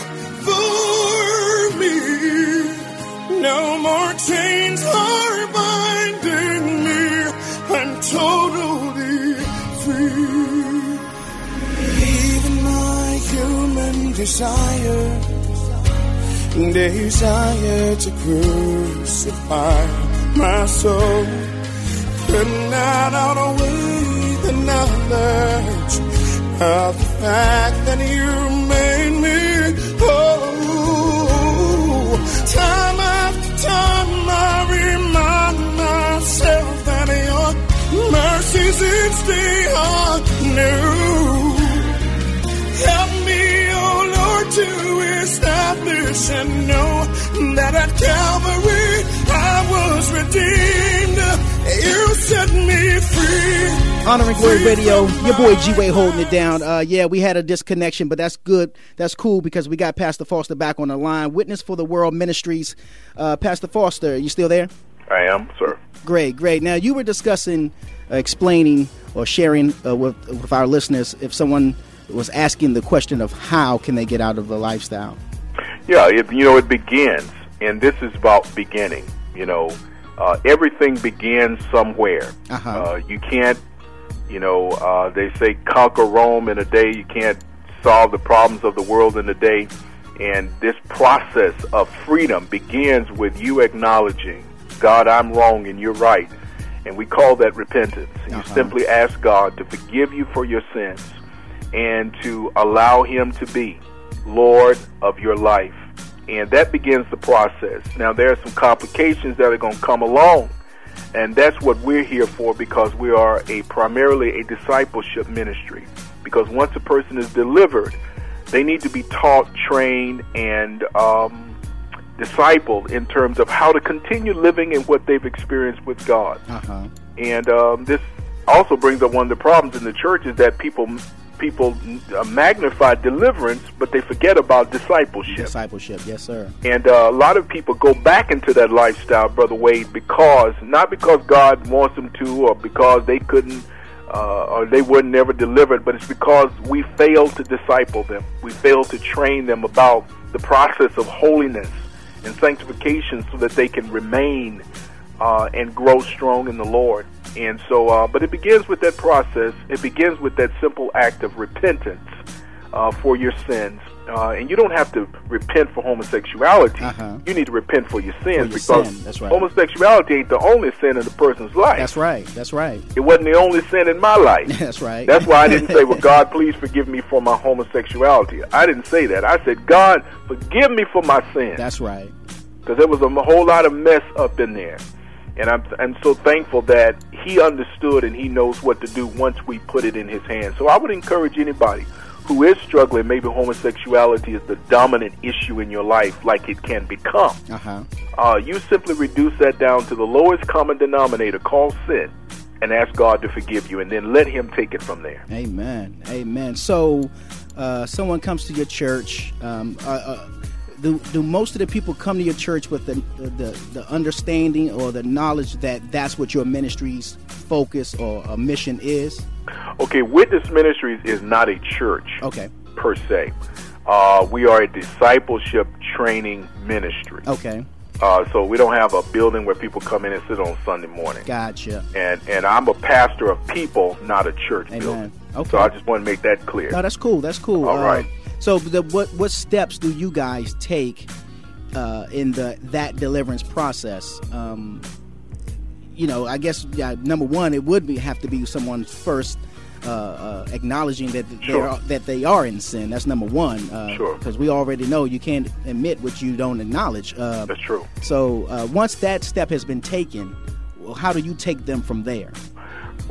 for me. No more chains are binding me. I'm totally free. Even my human desire, desire to crucify my soul, could not outweigh the knowledge of the fact that you made me whole. Time after time, I remind myself that your mercies each day new. Establish and know that at Calvary I was redeemed. You set me free. Honor and Glory Radio, your boy G Way holding it down. Uh, yeah, we had a disconnection, but that's good. That's cool because we got Pastor Foster back on the line. Witness for the World Ministries. Uh, Pastor Foster, you still there? I am, sir. Great, great. Now you were discussing, uh, explaining, or sharing uh, with with our listeners if someone was asking the question of how can they get out of the lifestyle. Yeah, it, you know, it begins, and this is about beginning. You know, uh, everything begins somewhere. Uh-huh. Uh, you can't, you know, uh, they say conquer Rome in a day. You can't solve the problems of the world in a day. And this process of freedom begins with you acknowledging, God, I'm wrong and you're right. And we call that repentance. And Uh-huh. You simply ask God to forgive you for your sins and to allow Him to be Lord of your life. And that begins the process. Now, there are some complications that are going to come along. And that's what we're here for because we are a primarily a discipleship ministry. Because once a person is delivered, they need to be taught, trained, and um, discipled in terms of how to continue living in what they've experienced with God. Uh-huh. And um, this also brings up one of the problems in the church is that people people uh, magnify deliverance, but they forget about discipleship. Discipleship, yes, sir. And uh, a lot of people go back into that lifestyle, Brother Way, because not because God wants them to, or because they couldn't, uh, or they were never delivered, but it's because we failed to disciple them. We failed to train them about the process of holiness and sanctification, so that they can remain uh, and grow strong in the Lord. And so, uh, but it begins with that process. It begins with that simple act of repentance uh, for your sins. Uh, and you don't have to repent for homosexuality. Uh-huh. You need to repent for your sins your because sin, that's right. homosexuality ain't the only sin in a person's life. That's right. That's right. It wasn't the only sin in my life. [laughs] That's right. That's why I didn't say, "Well, [laughs] God, please forgive me for my homosexuality." I didn't say that. I said, "God, forgive me for my sins." That's right. because there was a whole lot of mess up in there. And I'm I'm so thankful that he understood and he knows what to do once we put it in his hands. So I would encourage anybody who is struggling, maybe homosexuality is the dominant issue in your life, like it can become. Uh-huh. Uh, you simply reduce that down to the lowest common denominator, called sin, and ask God to forgive you, and then let Him take it from there. Amen. Amen. So, uh, someone comes to your church. Um, uh, uh, do, do most of the people come to your church with the, the, the understanding or the knowledge that that's what your ministry's focus or a mission is? Okay, Witness Ministries is not a church. Okay. Per se. Uh, we are a discipleship training ministry. Okay. Uh, so we don't have a building where people come in and sit on Sunday morning. Gotcha. And and I'm a pastor of people, not a church Amen. building. Okay. So I just want to make that clear. No, that's cool. That's cool. All Uh, right. So, the, what what steps do you guys take uh, in the that deliverance process? Um, you know, I guess yeah, number one, it would be have to be someone first uh, uh, acknowledging that they Sure. are that they are in sin. That's number one. Uh, Sure. Because we already know you can't admit what you don't acknowledge. Uh, That's true. So uh, once that step has been taken, well, how do you take them from there?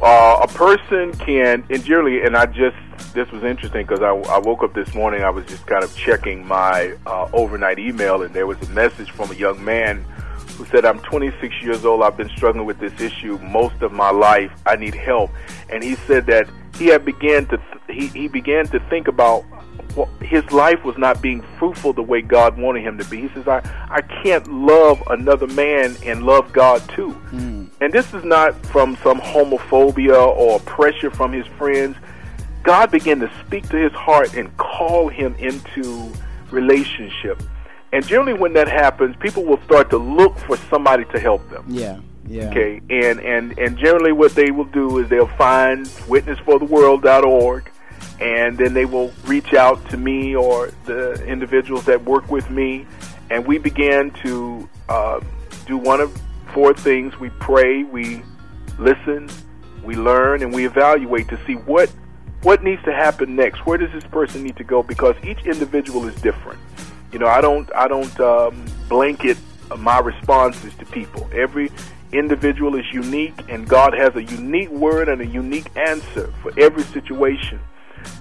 Uh, a person can, and generally, and I just, this was interesting because I, I woke up this morning, I was just kind of checking my uh, overnight email, and there was a message from a young man who said, I'm 26 years old, I've been struggling with this issue most of my life, I need help. And he said that he had began to, th- he, he began to think about his life was not being fruitful the way God wanted him to be. He says, I, I can't love another man and love God too. Hmm. And this is not from some homophobia or pressure from his friends. God began to speak to his heart and call him into relationship. And generally, when that happens, people will start to look for somebody to help them. Yeah. Yeah. Okay, and and and generally, what they will do is they'll find witnessfortheworld.org, and then they will reach out to me or the individuals that work with me, and we began to uh, do one of four things: we pray, we listen, we learn, and we evaluate to see what what needs to happen next. Where does this person need to go? Because each individual is different. You know, I don't I don't um, blanket my responses to people. Every individual is unique, and God has a unique word and a unique answer for every situation.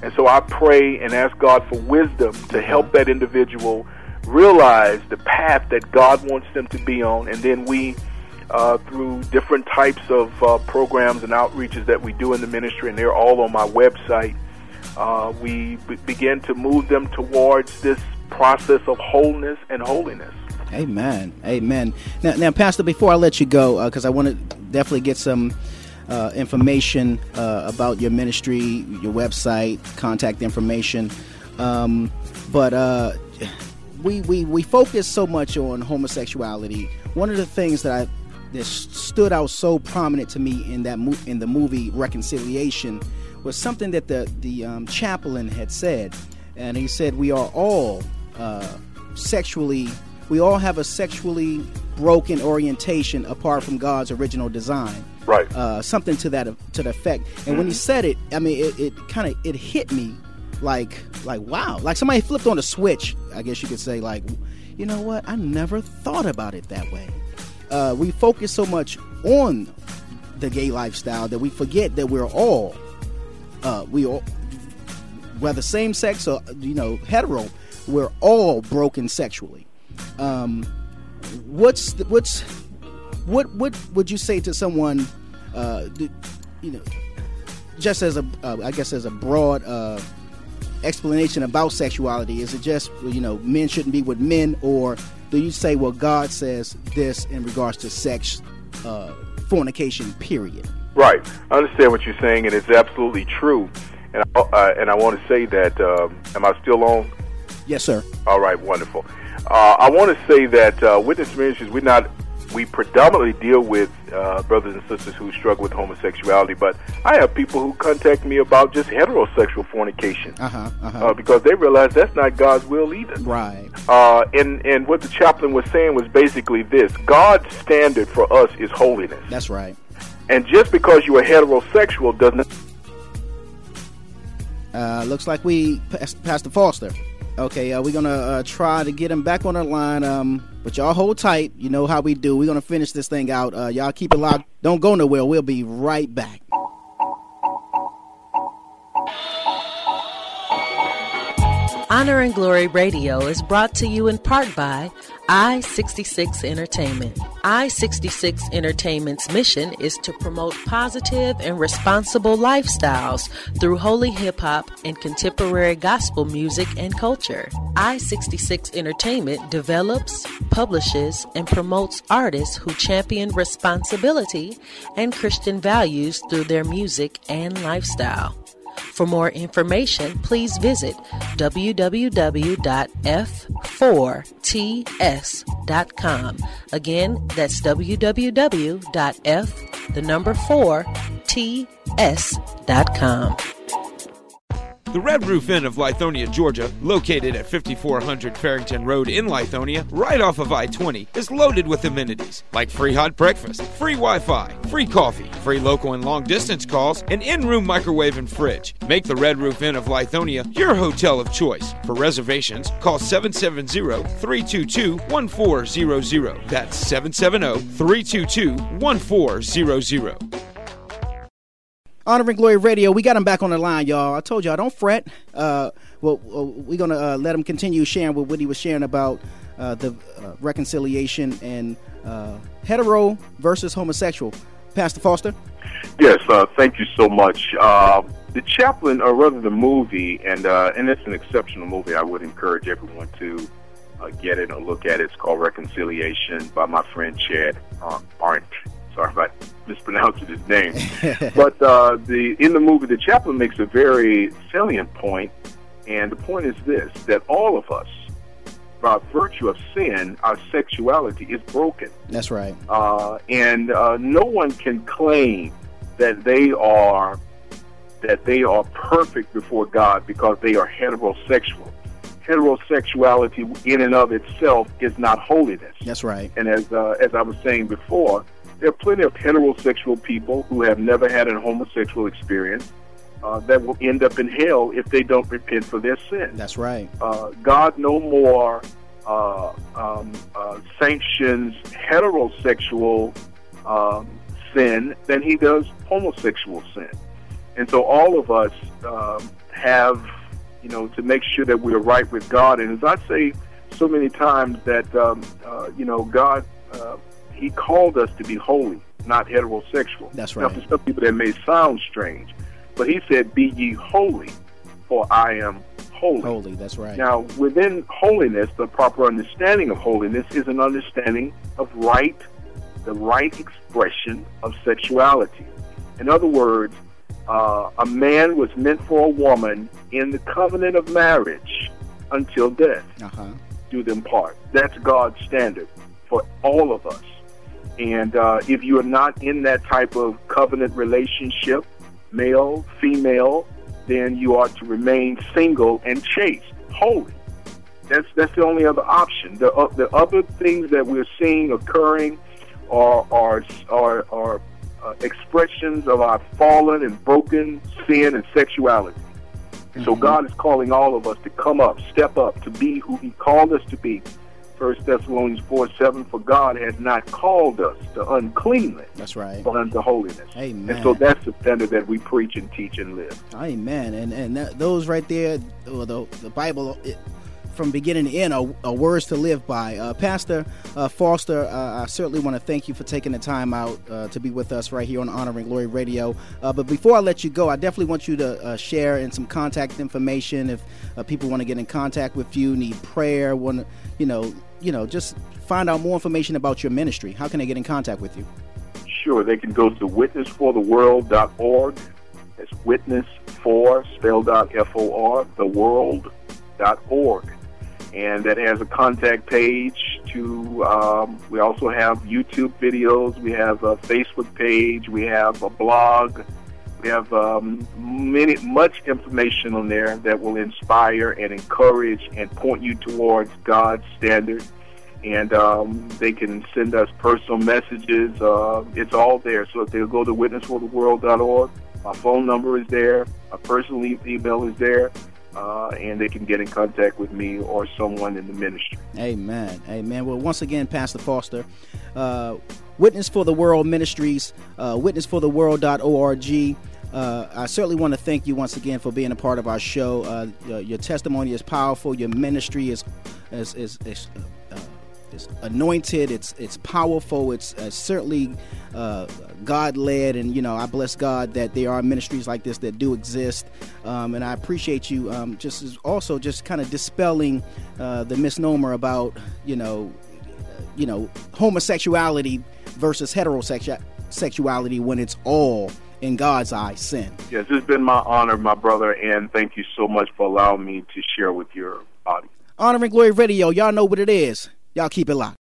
And so I pray and ask God for wisdom to help that individual realize the path that God wants them to be on, and then we uh, through different types of uh, programs and outreaches that we do in the ministry, and they're all on my website. Uh, we b- begin to move them towards this process of wholeness and holiness. Amen. Amen. Now, now Pastor, before I let you go, because I want to definitely get some uh, information uh, about your ministry, your website, contact information. Um, but uh, we, we, we focus so much on homosexuality. One of the things that I that stood out so prominent to me in that mo- in the movie Reconciliation was something that the the um, chaplain had said, and he said we are all uh, sexually we all have a sexually broken orientation apart from God's original design. Right. Uh, something to that to the effect. And when he said it, I mean, it, it kind of it hit me like like wow, like somebody flipped on a switch. I guess you could say like, you know what? I never thought about it that way. Uh, we focus so much on the gay lifestyle that we forget that we're all uh, we all whether same sex or you know hetero, we're all broken sexually. Um, what's the, what's what what would you say to someone, uh, you know, just as a uh, I guess as a broad uh, explanation about sexuality? Is it just you know men shouldn't be with men, or do you say well God says this in regards to sex, uh, fornication, period? Right. I understand what you're saying, and it's absolutely true. And I, uh, and I want to say that. Um, am I still on? Yes, sir. All right. Wonderful. Uh, I want to say that uh, Witness Ministries, we're not. We predominantly deal with uh, brothers and sisters who struggle with homosexuality, but I have people who contact me about just heterosexual fornication Uh-huh, uh-huh. uh, because they realize that's not God's will either. Right. Uh, and and what the chaplain was saying was basically this: God's standard for us is holiness. That's right. And just because you are heterosexual doesn't Uh, looks like we passed Pastor Foster. Okay, uh, we're gonna uh, try to get him back on the line. Um, but y'all hold tight. You know how we do. We're gonna finish this thing out. Uh, y'all keep it locked. Don't go nowhere. We'll be right back. Honor and Glory Radio is brought to you in part by I 66 Entertainment. I 66 Entertainment's mission is to promote positive and responsible lifestyles through holy hip hop and contemporary gospel music and culture. I 66 Entertainment develops, publishes, and promotes artists who champion responsibility and Christian values through their music and lifestyle. For more information, please visit www.f4ts.com. Again, that's www.f, the number 4, ts.com. The Red Roof Inn of Lithonia, Georgia, located at 5400 Fairington Road in Lithonia, right off of I 20, is loaded with amenities like free hot breakfast, free Wi Fi, free coffee, free local and long distance calls, an in room microwave and fridge. Make the Red Roof Inn of Lithonia your hotel of choice. For reservations, call 770 322 1400. That's 770 322 1400. Honor and Glory Radio. We got him back on the line, y'all. I told y'all, don't fret. Uh, well, uh, we're gonna uh, let him continue sharing with what he was sharing about uh, the uh, reconciliation and uh, hetero versus homosexual. Pastor Foster. Yes, thank you so much. Uh, the Chaplain, or rather the movie, and and it's an exceptional movie. I would encourage everyone to get it or look at it. It's called Reconciliation by my friend Chad Arndt. Sorry if I mispronounced his name. [laughs] but uh, the in the movie, the chaplain makes a very salient point, and the point is this: that all of us, by virtue of sin, our sexuality is broken. That's right. uh, and uh, no one can claim that they are that they are perfect before God because they are heterosexual. Heterosexuality, in and of itself, is not holiness. That's right. And as uh, as I was saying before, there are plenty of heterosexual people who have never had a homosexual experience uh, that will end up in hell if they don't repent for their sin. That's right. Uh, God no more uh, um, uh, sanctions heterosexual um, sin than he does homosexual sin. And so all of us um, have, you know, to make sure that we're right with God. And as I say so many times that, um, uh, you know, God, uh, He called us to be holy, not heterosexual. That's right. Now, for some people, that may sound strange, but He said, "Be ye holy, for I am holy." Holy, that's right. Now, within holiness, the proper understanding of holiness is an understanding of right, the right expression of sexuality. In other words, uh, a man was meant for a woman in the covenant of marriage until death Uh-huh. do them part. That's God's standard for all of us. And uh, if you are not in that type of covenant relationship, male, female, then you are to remain single and chaste, holy. That's that's the only other option. The uh, the other things that we're seeing occurring are are are, are uh, expressions of our fallen and broken sin and sexuality. And so God is calling all of us to come up, step up, to be who He called us to be. First Thessalonians four seven. For God has not called us to uncleanness, That's right. but unto holiness. Amen. And so that's the standard that we preach and teach and live. Amen. And and that, those right there, well, the the Bible. It, from beginning to end, are, are words to live by. Uh, Pastor uh, Foster, uh, I certainly want to thank you for taking the time out uh, to be with us right here on Honor and Glory Radio. Uh, but before I let you go, I definitely want you to uh, share in some contact information if uh, people want to get in contact with you, need prayer, want to, you know, you know, just find out more information about your ministry. How can they get in contact with you? Sure, they can go to witnessfortheworld.org. That's witness for spelled out F O R the world.org. And that has a contact page to um, we also have YouTube videos, we have a Facebook page, we have a blog, we have um, many much information on there that will inspire and encourage and point you towards God's standard and um, they can send us personal messages. Uh, it's all there. So if they'll go to witnessfortheworld.org, my phone number is there, my personal email is there, uh, and they can get in contact with me or someone in the ministry. Amen. Amen. Well, once again, Pastor Foster, uh, Witness for the World Ministries, uh, witnessfortheworld.org. Uh, I certainly want to thank you once again for being a part of our show. Uh, your, your testimony is powerful. Your ministry is is is, is uh, it's anointed. It's it's powerful. It's uh, certainly uh, God led, and you know I bless God that there are ministries like this that do exist. Um, and I appreciate you um, just also just kind of dispelling uh, the misnomer about you know you know homosexuality versus heterosexuality sexuality when it's all in God's eyes sin. Yes, it's been my honor, my brother, and thank you so much for allowing me to share with your audience. Honor and Glory Radio, y'all know what it is. Y'all keep it locked.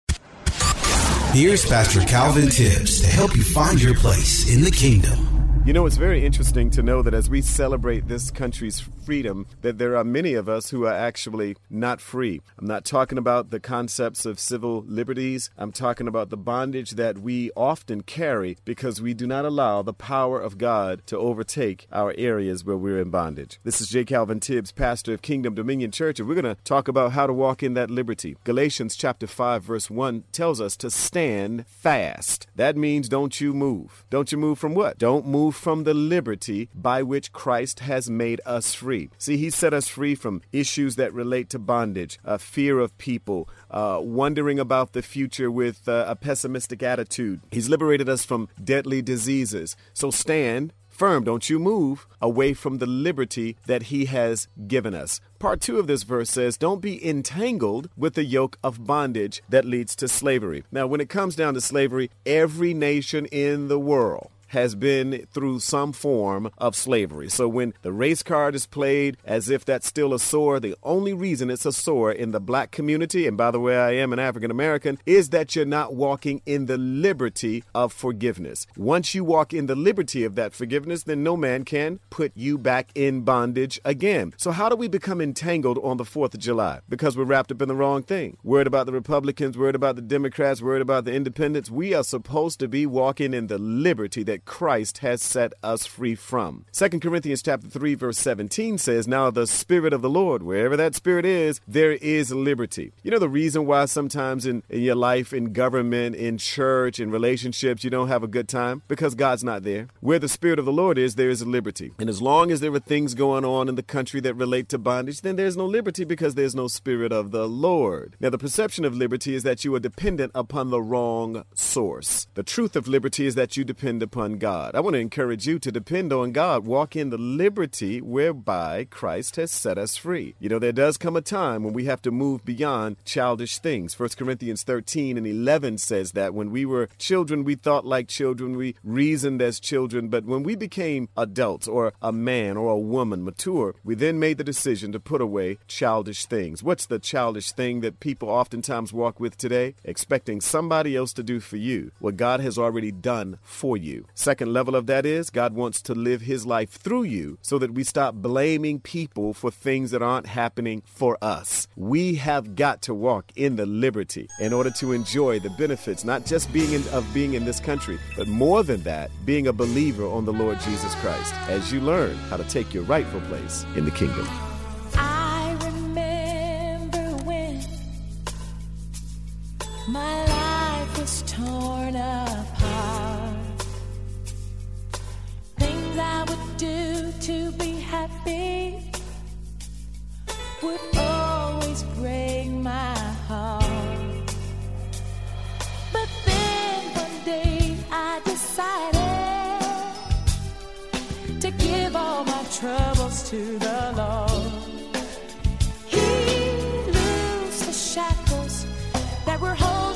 Here's Pastor Calvin Tibbs to help you find your place in the kingdom. You know, it's very interesting to know that as we celebrate this country's freedom, that there are many of us who are actually not free. I'm not talking about the concepts of civil liberties. I'm talking about the bondage that we often carry because we do not allow the power of God to overtake our areas where we're in bondage. This is J. Calvin Tibbs, pastor of Kingdom Dominion Church, and we're going to talk about how to walk in that liberty. Galatians chapter 5 verse 1 tells us to stand fast. That means don't you move. Don't you move from what? Don't move from the liberty by which Christ has made us free. See, he set us free from issues that relate to bondage, a fear of people, uh, wondering about the future with uh, a pessimistic attitude. He's liberated us from deadly diseases. So stand firm, don't you move away from the liberty that he has given us. Part two of this verse says, Don't be entangled with the yoke of bondage that leads to slavery. Now, when it comes down to slavery, every nation in the world has been through some form of slavery. So when the race card is played as if that's still a sore, the only reason it's a sore in the black community, and by the way, I am an African American, is that you're not walking in the liberty of forgiveness. Once you walk in the liberty of that forgiveness, then no man can put you back in bondage again. So how do we become entangled on the 4th of July? Because we're wrapped up in the wrong thing. Worried about the Republicans, worried about the Democrats, worried about the independents. We are supposed to be walking in the liberty that Christ has set us free from. 2 Corinthians chapter 3 verse 17 says, "Now the spirit of the Lord, wherever that spirit is, there is liberty." You know the reason why sometimes in, in your life in government, in church, in relationships you don't have a good time because God's not there. Where the spirit of the Lord is, there is liberty. And as long as there are things going on in the country that relate to bondage, then there's no liberty because there's no spirit of the Lord. Now the perception of liberty is that you are dependent upon the wrong source. The truth of liberty is that you depend upon God. I want to encourage you to depend on God. Walk in the liberty whereby Christ has set us free. You know, there does come a time when we have to move beyond childish things. 1 Corinthians 13 and 11 says that when we were children, we thought like children, we reasoned as children, but when we became adults or a man or a woman, mature, we then made the decision to put away childish things. What's the childish thing that people oftentimes walk with today? Expecting somebody else to do for you what God has already done for you. Second level of that is God wants to live his life through you so that we stop blaming people for things that aren't happening for us. We have got to walk in the liberty in order to enjoy the benefits, not just being in, of being in this country, but more than that, being a believer on the Lord Jesus Christ as you learn how to take your rightful place in the kingdom. I remember when my life was torn apart. Happy would always break my heart. But then one day I decided to give all my troubles to the Lord. He loosed the shackles that were holding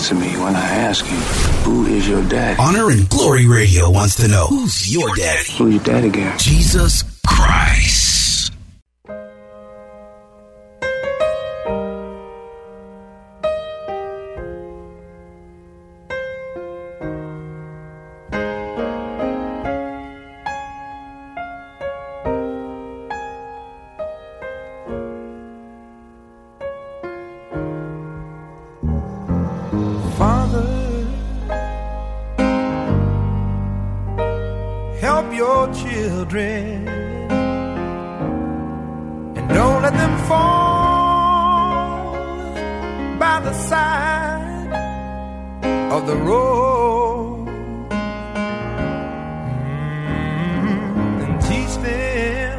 answer me when I ask you, who is your daddy? Honor and Glory Radio wants to know who's your daddy? Who's your daddy, Gary? Jesus children. And don't let them fall by the side of the road. Mm, And teach them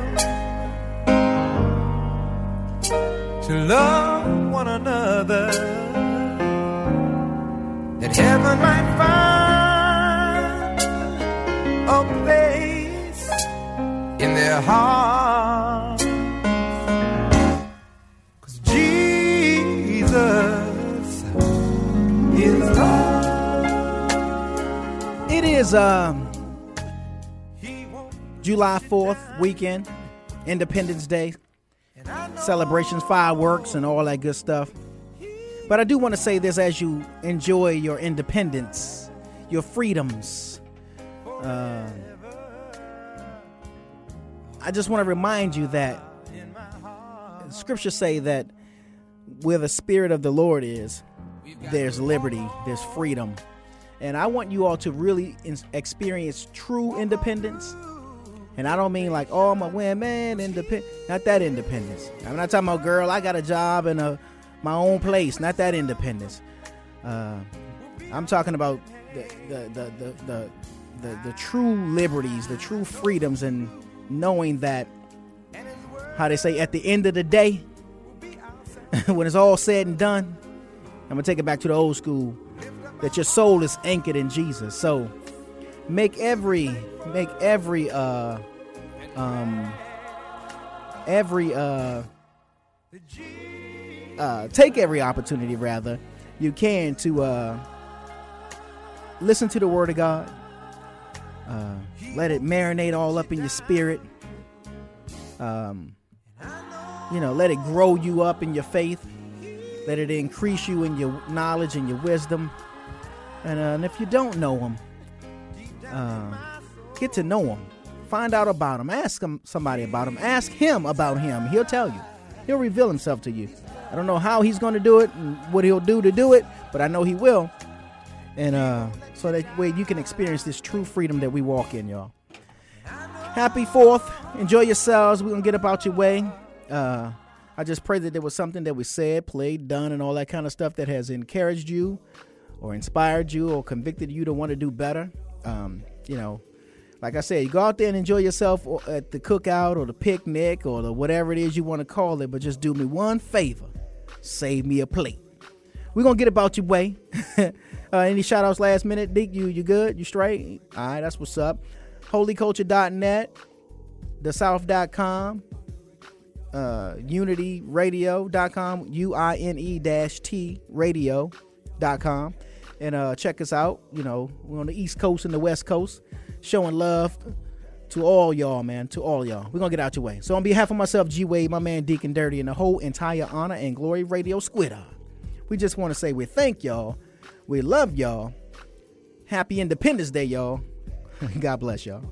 to love one another. That heaven might is. It is um July 4th weekend, Independence Day, celebrations, fireworks, and all that good stuff. But I do want to say this as you enjoy your independence, your freedoms. Uh, I just want to remind you that scriptures say that where the spirit of the Lord is, there's liberty, there's freedom. And I want you all to really experience true independence. And I don't mean like, oh, I'm a woman, independent. Not that independence. I'm not talking about, girl, I got a job and a my own place. Not that independence. Uh, I'm talking about the the the the, the, the, the true liberties, the true freedoms, and knowing that how they say at the end of the day, [laughs] when it's all said and done, I'm gonna take it back to the old school. That your soul is anchored in Jesus. So make every make every uh um every uh uh take every opportunity rather you can to uh listen to the word of God. Uh let it marinate all up in your spirit. Um you know, let it grow you up in your faith. Let it increase you in your knowledge and your wisdom. And, uh, and if you don't know him, uh, get to know him. Find out about him. Ask him somebody about him. Ask him about him. He'll tell you. He'll reveal himself to you. I don't know how he's going to do it and what he'll do to do it, but I know he will. And uh, so that way you can experience this true freedom that we walk in, y'all. Happy Fourth. Enjoy yourselves. We're to get about your way. Uh, I just pray that there was something that we said, played, done, and all that kind of stuff that has encouraged you or inspired you or convicted you to want to do better. Um, you know, like I said, you go out there and enjoy yourself at the cookout or the picnic or the whatever it is you want to call it, but just do me one favor save me a plate. We're gonna get about your way. [laughs] uh, any shout outs last minute? Deke, you you good? You straight? All right, that's what's up. Holyculture.net, thesouth.com, uh, unityradio.com, U-I-N-E dash T radio.com. And uh, check us out. You know, we're on the East Coast and the West Coast, showing love to all y'all, man. To all y'all. We're gonna get out your way. So on behalf of myself, G Way, my man Deacon Dirty, and the whole entire Honor and Glory Radio Squidder, we just want to say we thank y'all. We love y'all. Happy Independence Day, y'all. [laughs] God bless y'all.